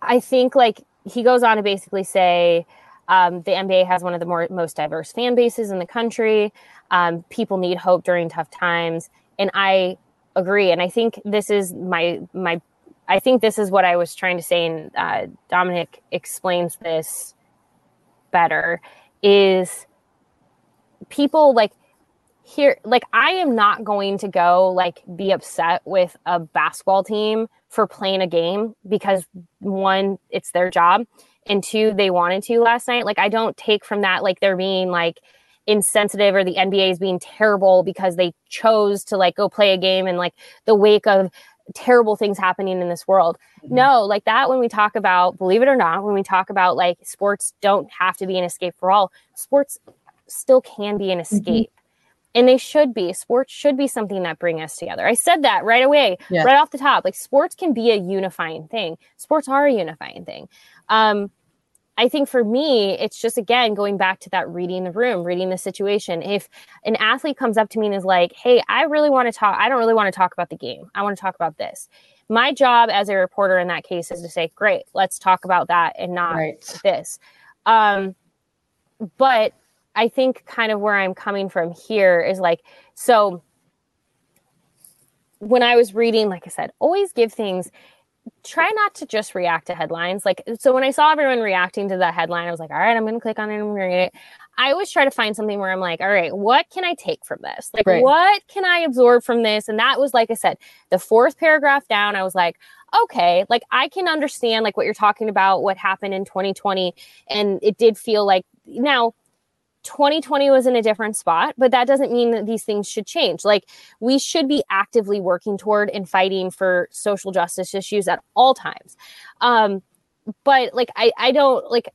I think like he goes on to basically say um, the NBA has one of the more most diverse fan bases in the country. Um, people need hope during tough times, and I agree. And I think this is my my I think this is what I was trying to say, and uh, Dominic explains this better. Is people like here like i am not going to go like be upset with a basketball team for playing a game because one it's their job and two they wanted to last night like i don't take from that like they're being like insensitive or the nba is being terrible because they chose to like go play a game in like the wake of terrible things happening in this world. Mm-hmm. no like that when we talk about believe it or not when we talk about like sports don't have to be an escape for all sports still can be an mm-hmm. escape. And they should be. Sports should be something that bring us together. I said that right away yes. right off the top. Like sports can be a unifying thing. Sports are a unifying thing. Um, i think for me it's just again going back to that reading the room reading the situation. If an athlete comes up to me and is like hey i really want to talk i don't really want to talk about the game. I want to talk about this. My job as a reporter in that case is to say great let's talk about that and not right. this. Um, but I think kind of where I'm coming from here is like, so when I was reading, like I said, always give things, try not to just react to headlines. Like, so when I saw everyone reacting to that headline, I was like, all right, I'm going to click on it and read it. I always try to find something where I'm like, all right, what can I take from this? Like, right. what can I absorb from this? And that was, like I said, the fourth paragraph down, I was like, okay, like I can understand like what you're talking about, what happened in 2020. And it did feel like now 2020 was in a different spot, but that doesn't mean that these things should change. Like we should be actively working toward and fighting for social justice issues at all times. Um, but like I, I don't like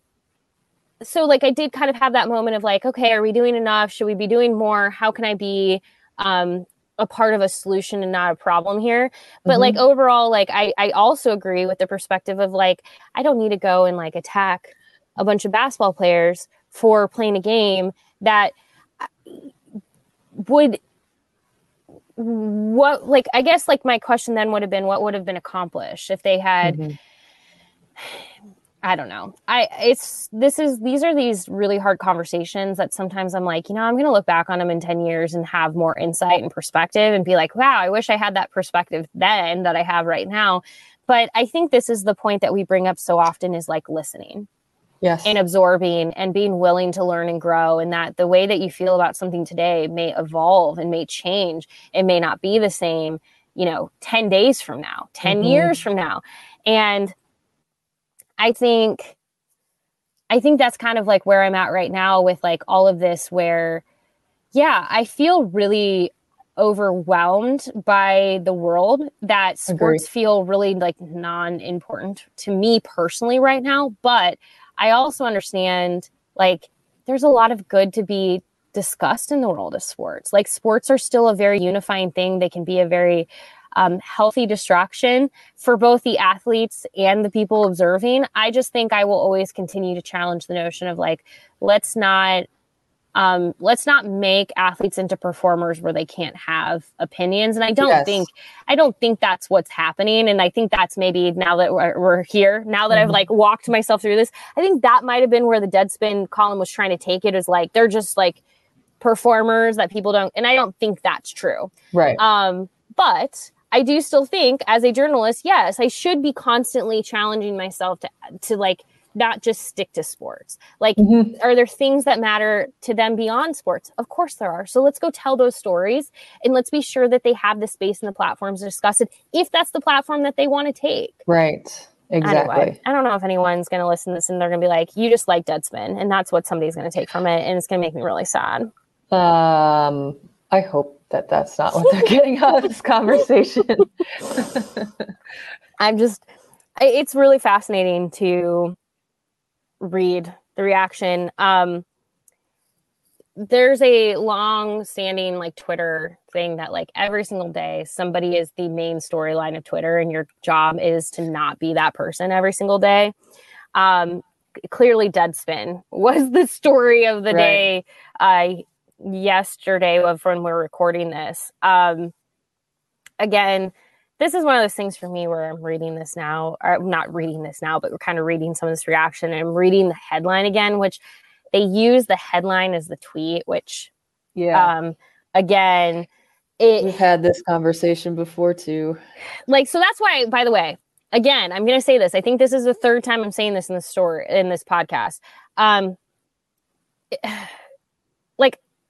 so like I did kind of have that moment of like, okay, are we doing enough? Should we be doing more? How can I be um a part of a solution and not a problem here but mm-hmm. like overall like I, I also agree with the perspective of like i don't need to go and like attack a bunch of basketball players for playing a game that would what like i guess like my question then would have been what would have been accomplished if they had mm-hmm. i don't know. I it's this is these are these really hard conversations that sometimes i'm like you know i'm going to look back on them in 10 years and have more insight and perspective and be like wow i wish i had that perspective then that i have right now. But i think this is the point that we bring up so often is like listening yes. and absorbing and being willing to learn and grow and that the way that you feel about something today may evolve and may change it may not be the same you know 10 days from now 10 mm-hmm. years from now and i think i think that's kind of like where i'm at right now with like all of this where yeah i feel really overwhelmed by the world that sports Agreed. feel really like non-important to me personally right now but I also understand like there's a lot of good to be discussed in the world of sports. Like sports are still a very unifying thing. They can be a very um, healthy distraction for both the athletes and the people observing. I just think I will always continue to challenge the notion of like, let's not um, let's not make athletes into performers where they can't have opinions. And I don't yes. think, I don't think that's what's happening. And I think that's maybe now that we're, we're here, now that mm-hmm. I've like walked myself through this, I think that might have been where the Deadspin column was trying to take it is like, they're just like performers that people don't, and I don't think that's true. Right. Um, but I do still think as a journalist, yes, I should be constantly challenging myself to, to like, not just stick to sports. Like, mm-hmm. are there things that matter to them beyond sports? Of course there are. So let's go tell those stories and let's be sure that they have the space and the platforms to discuss it if that's the platform that they want to take. Right. Exactly. Anyway, I don't know if anyone's going to listen to this and they're going to be like, you just like Deadspin. And that's what somebody's going to take from it. And it's going to make me really sad. Um, I hope that that's not what they're getting out of this conversation. I'm just, it's really fascinating to read the reaction. Um, there's a long standing like Twitter thing that like every single day somebody is the main storyline of Twitter and your job is to not be that person every single day. Um, clearly Deadspin was the story of the right. day uh, yesterday of when we're recording this. Um, again, this is one of those things for me where I'm reading this now, or I'm not reading this now, but we're kind of reading some of this reaction and I'm reading the headline again, which they use the headline as the tweet, which, yeah, um, again, it, we've had this conversation before too. Like, so that's why, by the way, again, I'm going to say this. I think this is the third time I'm saying this in the store, in this podcast. Um, like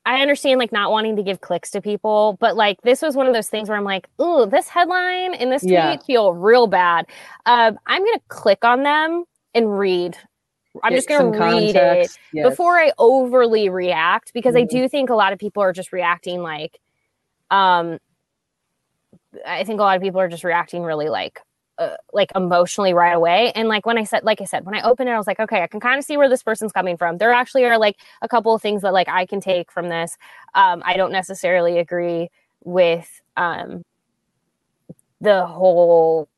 I understand like not wanting to give clicks to people, but like this was one of those things where I'm like, ooh, this headline and this tweet Yeah. feel real bad. Um, I'm gonna click on them and read. I'm Get just gonna read it. Yes. before I overly react because I Mhm. do think a lot of people are just reacting like, um, I think a lot of people are just reacting really like, uh, like emotionally right away. And like when I said, like I said, when I opened it, I was like, okay, I can kind of see where this person's coming from. There actually are like a couple of things that like I can take from this. Um, I don't necessarily agree with um the whole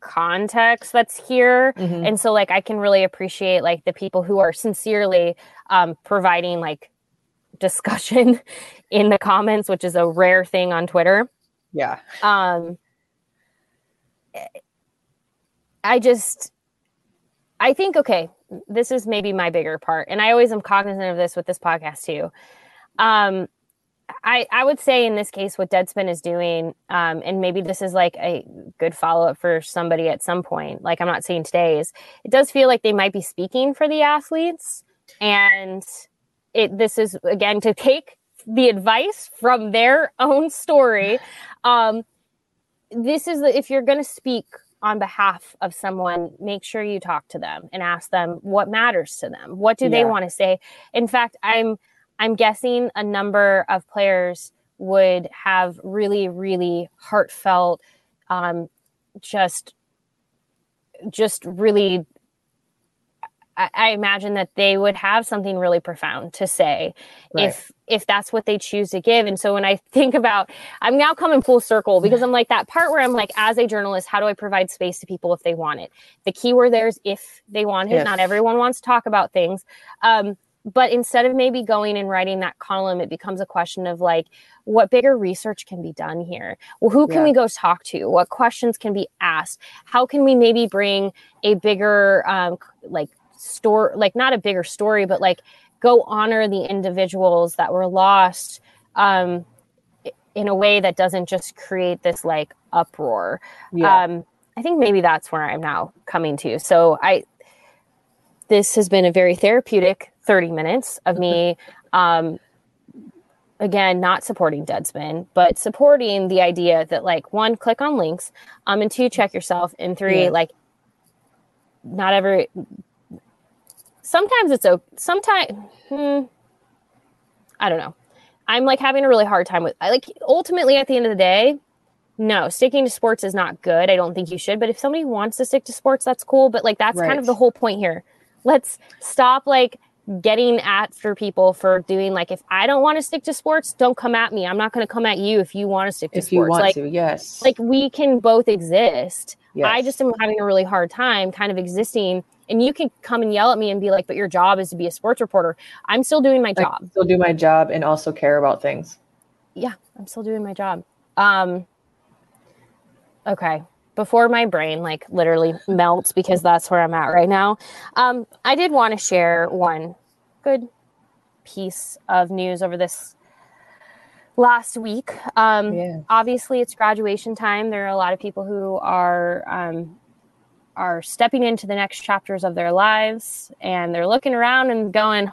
context that's here Mhm. and so like i can really appreciate like the people who are sincerely um providing like discussion in the comments which is a rare thing on twitter yeah. um i just i think okay this is maybe my bigger part and i always am cognizant of this with this podcast too. Um i i would say in this case what deadspin is doing um and maybe this is like a good follow-up for somebody at some point like i'm not saying today is it does feel like they might be speaking for the athletes and it this is again to take the advice from their own story um this is the if you're going to speak on behalf of someone make sure you talk to them and ask them what matters to them. What do they want to say? In fact i'm i'm guessing a number of players would have really really heartfelt um just just really I, I imagine that they would have something really profound to say Right. if if that's what they choose to give. And so when i think about i'm now coming full circle because i'm like that part where i'm like as a journalist how do i provide space to people if they want it? The key word there is if they want it. If. not everyone wants to talk about things. Um, but instead of maybe going and writing that column it becomes a question of like what bigger research can be done here? Well who can Yeah. we go talk to? What questions can be asked? How can we maybe bring a bigger um, like store like not a bigger story but like go honor the individuals that were lost um, in a way that doesn't just create this like uproar Yeah. um, i think maybe that's where i'm now coming to so i this has been a very therapeutic 30 minutes of me um, again not supporting deadspin but supporting the idea that like one click on links um and two check yourself and three Yeah. like not every sometimes it's okay sometimes hmm, i don't know. I'm like having a really hard time with I like ultimately at the end of the day no sticking to sports is not good. I don't think you should but if somebody wants to stick to sports that's cool. But like that's kind of the whole point here. Let's stop like getting at for people for doing like if i don't want to stick to sports don't come at me. I'm not going to come at you if you want to stick to if sports. you want like to, yes. like we can both exist. I just am having a really hard time kind of existing and you can come and yell at me and be like but your job is to be a sports reporter. I'm still doing my job can still do my job and also care about things. yeah i'm still doing my job. Um okay. Before my brain like literally melts because that's where i'm at right now. Um i did want to share one good piece of news over this last week. Um Yeah. obviously it's graduation time. There are a lot of people who are um are stepping into the next chapters of their lives and they're looking around and going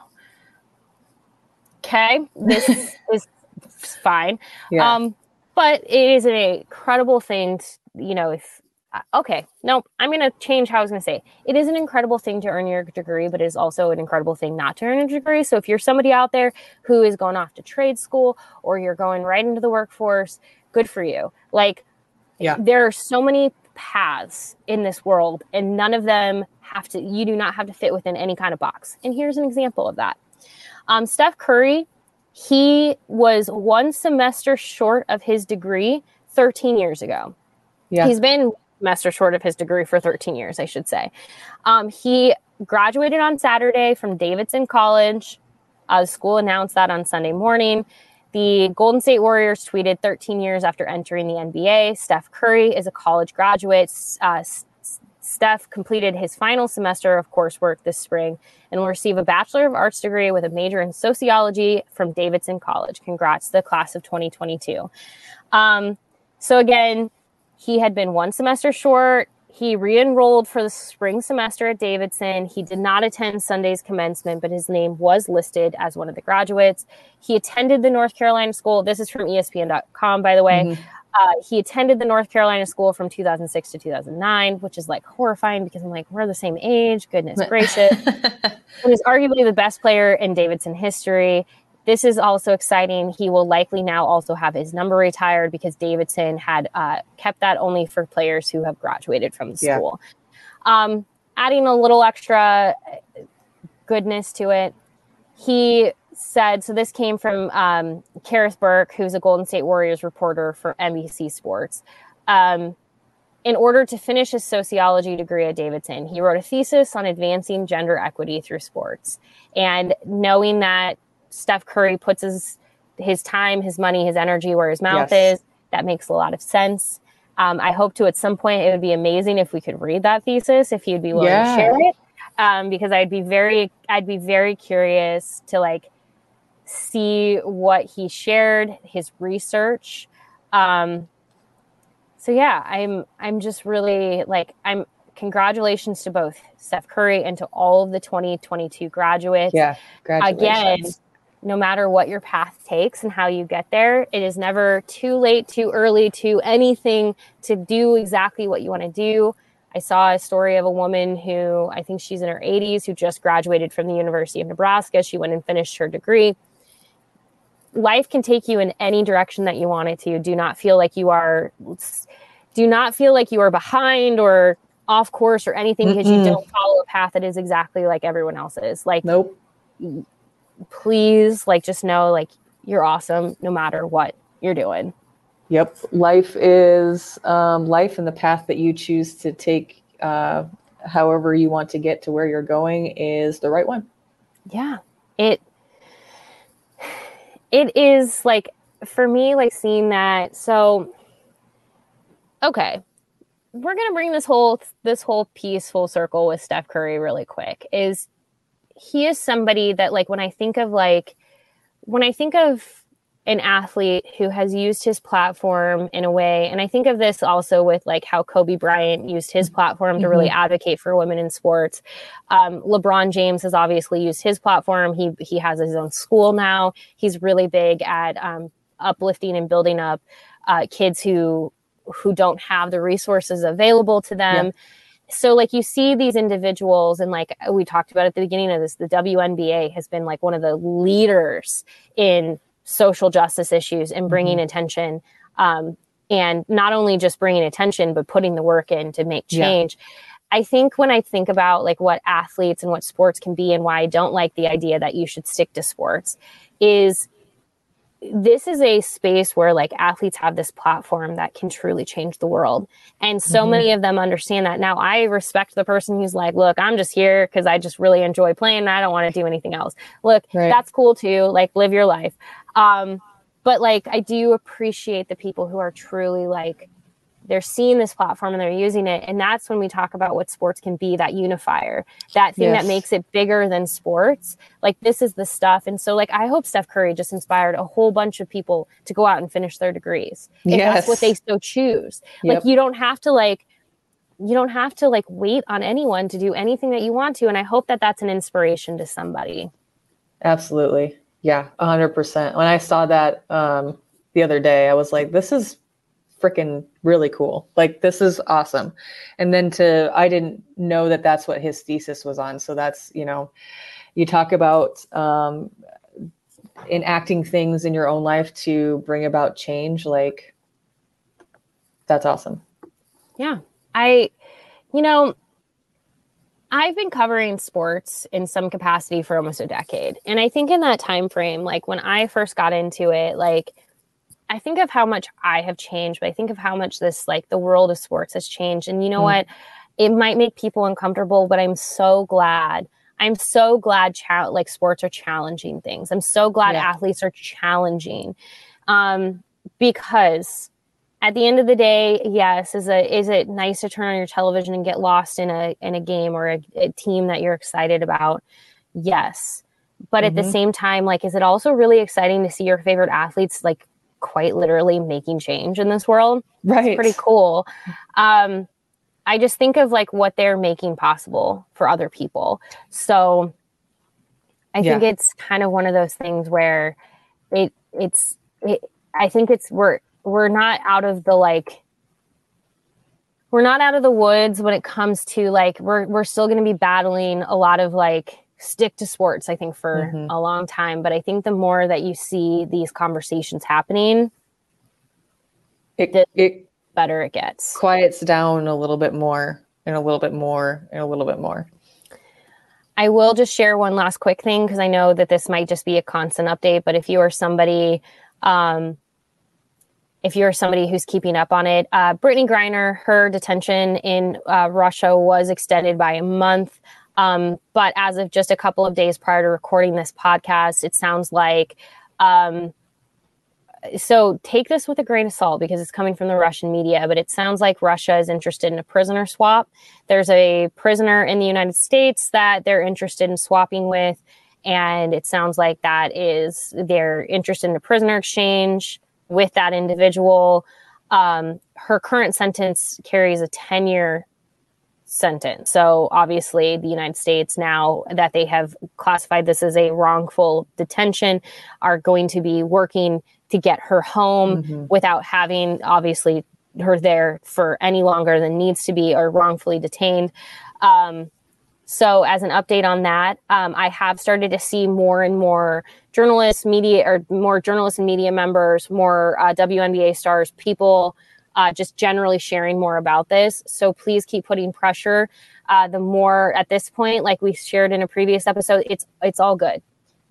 okay this is fine Yeah. um, but it is an incredible thing, to, you know. If uh, okay, no, I'm going to change how I was going to say. It. it is an incredible thing to earn your degree, but it is also an incredible thing not to earn a degree. So if you're somebody out there who is going off to trade school or you're going right into the workforce, good for you. Like, Yeah. there are so many paths in this world, and none of them have to. You do not have to fit within any kind of box. And here's an example of that. Um, Steph Curry he was one semester short of his degree 13 years ago. yeah. He's been a semester short of his degree for 13 years, I should say. Um, he graduated on Saturday from Davidson College. Uh, the school announced that on Sunday morning. The Golden State Warriors tweeted 13 years after entering the NBA. Steph Curry is a college graduate. Uh, Steph completed his final semester of coursework this spring and will receive a Bachelor of Arts degree with a major in sociology from Davidson College. Congrats to the class of 2022. Um, so again, he had been one semester short. He re enrolled for the spring semester at Davidson. He did not attend Sunday's commencement, but his name was listed as one of the graduates. He attended the North Carolina school. This is from ESPN.com, by the way. Mm-hmm. Uh, he attended the North Carolina school from 2006 to 2009, which is like horrifying because I'm like, we're the same age. Goodness gracious. he was arguably the best player in Davidson history. This is also exciting. He will likely now also have his number retired because Davidson had uh, kept that only for players who have graduated from the school. Yeah. Um, adding a little extra goodness to it, he said so. This came from um, Kerith Burke, who's a Golden State Warriors reporter for NBC Sports. Um, in order to finish his sociology degree at Davidson, he wrote a thesis on advancing gender equity through sports. And knowing that Steph Curry puts his his time, his money, his energy where his mouth yes. is. That makes a lot of sense. Um, I hope to at some point it would be amazing if we could read that thesis, if you'd be willing yeah. to share it, um, because I'd be very, I'd be very curious to like see what he shared, his research. Um, so yeah, I'm, I'm just really like, I'm congratulations to both Steph Curry and to all of the 2022 graduates. Yeah, again no matter what your path takes and how you get there, it is never too late, too early, to anything to do exactly what you want to do. I saw a story of a woman who I think she's in her 80s who just graduated from the University of Nebraska. She went and finished her degree. Life can take you in any direction that you want it to. Do not feel like you are do not feel like you are behind or off course or anything because you don't follow a path that is exactly like everyone else's. Like nope please like just know like you're awesome no matter what you're doing. Yep. Life is um, life and the path that you choose to take, uh, however you want to get to where you're going, is the right one. Yeah. It, it is like, for me, like seeing that. So, okay. We're going to bring this whole, this whole piece full circle with Steph Curry really quick is he is somebody that like when I think of like when I think of an athlete who has used his platform in a way and I think of this also with like how Kobe Bryant used his platform mm-hmm. to really mm-hmm. advocate for women in sports. Um, LeBron James has obviously used his platform. He he has his own school now. He's really big at um, uplifting and building up uh, kids who who don't have the resources available to them. Yeah so like you see these individuals and like we talked about at the beginning of this the WNBA has been like one of the leaders in social justice issues and bringing mm-hmm. attention um, and not only just bringing attention but putting the work in to make change yeah. I think when I think about like what athletes and what sports can be and why I don't like the idea that you should stick to sports is this is a space where like athletes have this platform that can truly change the world. And so mm-hmm. many of them understand that. Now I respect the person who's like, look, I'm just here because I just really enjoy playing and I don't want to do anything else. Look, right. that's cool too. Like live your life. Um, but like I do appreciate the people who are truly like they're seeing this platform and they're using it. And that's when we talk about what sports can be that unifier that thing yes. that makes it bigger than sports. Like this is the stuff. And so like i hope steph curry just inspired a whole bunch of people to go out and finish their degrees if yes. that's what they so choose. Yep. like you don't have to like you don't have to like wait on anyone to do anything that you want to. And i hope that that's an inspiration to somebody. Absolutely. Yeah 100% when i saw that um the other day i was like this is freaking really cool. Like this is awesome. And then to I didn't know that that's what his thesis was on. So that's you know, you talk about um, enacting things in your own life to bring about change. Like that's awesome. Yeah, I, you know. I've been covering sports in some capacity for almost a decade. And I think in that time frame, like when I first got into it, like I think of how much I have changed, but I think of how much this like the world of sports has changed. And you know mm. what? It might make people uncomfortable, but I'm so glad. I'm so glad cha- like sports are challenging things. I'm so glad yeah. athletes are challenging. Um, because at the end of the day, yes, is a is it nice to turn on your television and get lost in a in a game or a, a team that you're excited about? Yes. But mm-hmm. at the mm-hmm. same time, like, is it also really exciting to see your favorite athletes like quite literally making change in this world. Right. It's pretty cool. Um, I just think of like what they're making possible for other people. So I Yeah. think it's kind of one of those things where it it's it, I think it's we're we're not out of the like we're not out of the woods when it comes to like we're we're still going to be battling a lot of like stick to sports I think for Mhm. a long time but I think the more that you see these conversations happening It, The- it better it gets. quiets down a little bit more and a little bit more and a little bit more. I will just share one last quick thing because I know that this might just be a constant update. But if you are somebody, um, if you're somebody who's keeping up on it, uh, Brittney Griner, her detention in uh, Russia was extended by a month. Um, but as of just a couple of days prior to recording this podcast, it sounds like. Um, so take this with a grain of salt because it's coming from the Russian media, but it sounds like Russia is interested in a prisoner swap. There's a prisoner in the United States that they're interested in swapping with, and it sounds like that is their interest in a prisoner exchange with that individual. Um, her current sentence carries a 10 year sentence. So obviously, the United States, now that they have classified this as a wrongful detention, are going to be working to get her home Mhm. without having obviously her there for any longer than needs to be or wrongfully detained. Um, so, as an update on that, um, I have started to see more and more journalists, media, or more journalists and media members, more uh, WNBA stars, people uh, just generally sharing more about this. So, please keep putting pressure. Uh, the more at this point, like we shared in a previous episode, it's it's all good.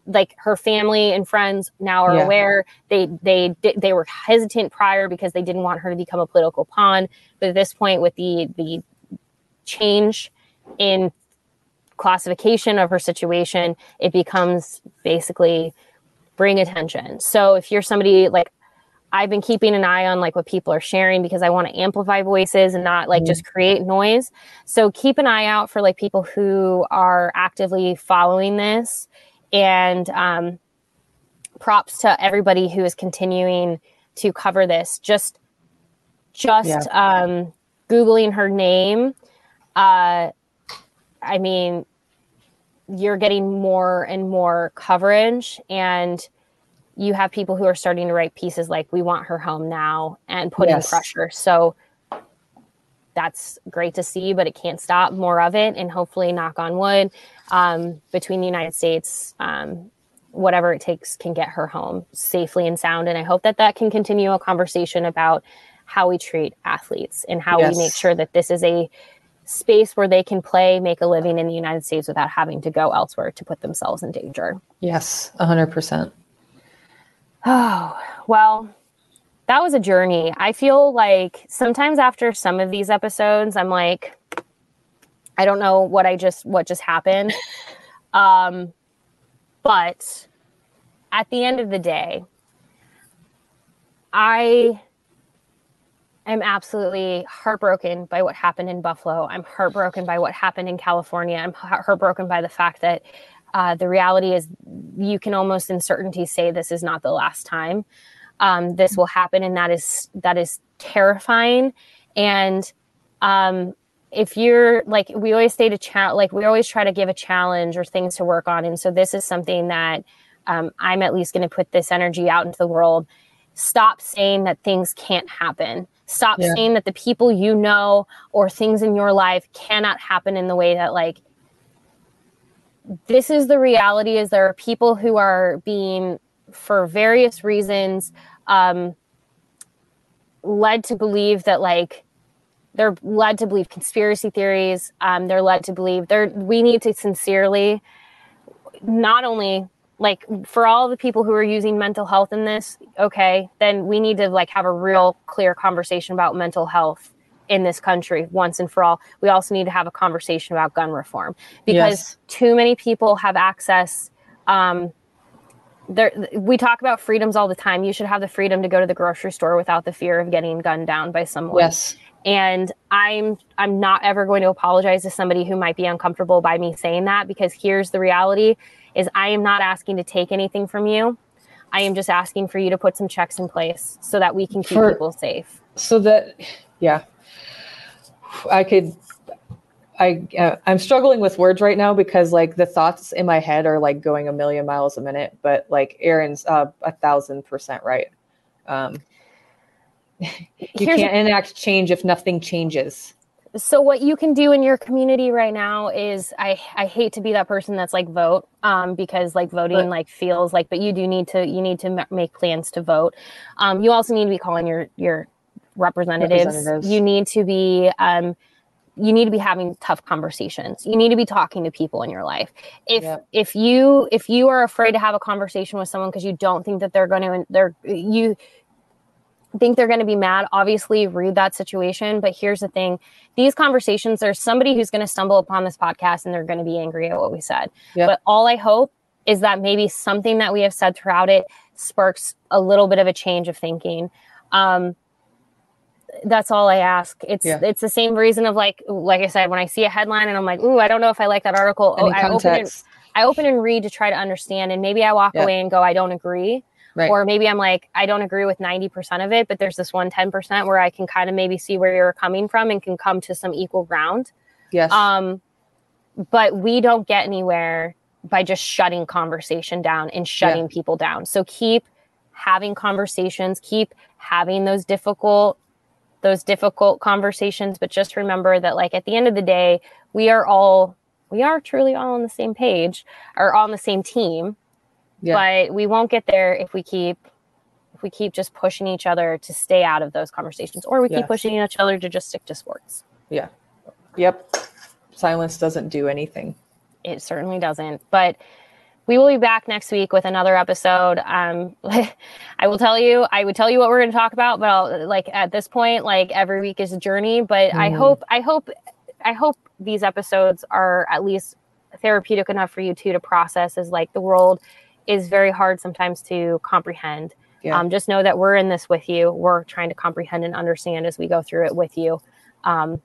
Like her family and friends now are Yeah. aware. They they they were hesitant prior because they didn't want her to become a political pawn. But at this point, with the the change in classification of her situation, it becomes basically bring attention. So if you're somebody like I've been keeping an eye on like what people are sharing because I want to amplify voices and not like just create noise. So keep an eye out for like people who are actively following this and um props to everybody who is continuing to cover this. Just just Yeah. um googling her name uh I mean, you're getting more and more coverage, and you have people who are starting to write pieces like, We want her home now, and putting Yes. pressure. So that's great to see, but it can't stop more of it. And hopefully, knock on wood, um, between the United States, um, whatever it takes can get her home safely and sound. And I hope that that can continue a conversation about how we treat athletes and how Yes. we make sure that this is a space where they can play, make a living in the United States without having to go elsewhere to put themselves in danger. Yes, 100%. Oh, well, that was a journey. I feel like sometimes after some of these episodes, I'm like, I don't know what I just what just happened. Um, but at the end of the day, I am absolutely heartbroken by what happened in Buffalo. I'm heartbroken by what happened in California. I'm heartbroken by the fact that uh, the reality is you can almost in certainty say this is not the last time um, this will happen, and that is that is terrifying. And um, if you're like we always a challenge, like we always try to give a challenge or things to work on, and so this is something that um, I'm at least going to put this energy out into the world. Stop saying that things can't happen. Stop Yeah. saying that the people you know or things in your life cannot happen in the way that like this is the reality is there are people who are being for various reasons um, led to believe that like they're led to believe conspiracy theories um, they're led to believe they're we need to sincerely not only like for all the people who are using mental health in this okay then we need to like have a real clear conversation about mental health in this country once and for all we also need to have a conversation about gun reform because Yes. too many people have access um, there we talk about freedoms all the time you should have the freedom to go to the grocery store without the fear of getting gunned down by someone Yes. and i'm i'm not ever going to apologize to somebody who might be uncomfortable by me saying that because here's the reality is i am not asking to take anything from you I am just asking for you to put some checks in place so that we can keep For- people safe. so that yeah i could i uh, i'm struggling with words right now because like the thoughts in my head are like going a million miles a minute but like Erin's uh, a thousand percent right um you Here's can't enact change if nothing changes so what you can do in your community right now is I I hate to be that person that's like vote um because like voting But- like feels like but you do need to you need to ma- make plans to vote. Um you also need to be calling your your representatives. Representatives. You need to be um you need to be having tough conversations. You need to be talking to people in your life. If Yep. if you if you are afraid to have a conversation with someone because you don't think that they're going to they're you think they're going to be mad, obviously read that situation. But here's the thing these conversations, there's somebody who's going to stumble upon this podcast and they're going to be angry at what we said. Yep. But all I hope is that maybe something that we have said throughout it sparks a little bit of a change of thinking. Um, that's all I ask. It's Yeah. it's the same reason of like like I said when I see a headline and I'm like, ooh, I don't know if I like that article. Any oh, I open and I open and read to try to understand, and maybe I walk Yeah. away and go, I don't agree. right Or maybe I'm like, I don't agree with 90% of it, but there's this one 10% where I can kind of maybe see where you're coming from and can come to some equal ground. yes Um, but we don't get anywhere by just shutting conversation down and shutting people down. So keep having conversations, keep having those difficult those difficult conversations, but just remember that like at the end of the day, we are all we are truly all on the same page or on the same team. Yeah. But we won't get there if we keep if we keep just pushing each other to stay out of those conversations or we keep pushing each other to just stick to sports. Yeah. Yep. Silence doesn't do anything. It certainly doesn't. But we will be back next week with another episode. Um i will tell you i would tell you what we're going to talk about but I'll, like at this point like every week is a journey but i Mhm. hope i hope i hope these episodes are at least therapeutic enough for you too to process as like the world is very hard sometimes to comprehend. Yeah. um, just know that we're in this with you. We're trying to comprehend and understand as we go through it with you. Um,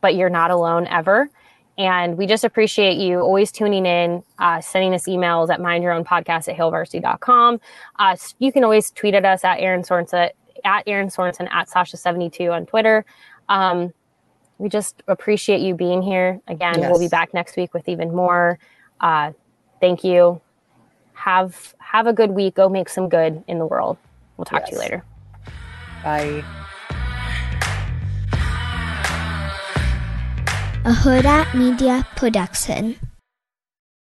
but you're not alone ever and we just appreciate you always tuning in, uh, sending us emails at mindyourownpodcast at hailvarsity.com. Uh, you can always tweet at us at Erin Sorensen, at Erin Sorensen, at Sausha72 on Twitter. Um, we just appreciate you being here. Again, we'll be back next week with even more. Uh, thank you. Have have a good week. Go make some good in the world. We'll talk to you later. bye a Media Production.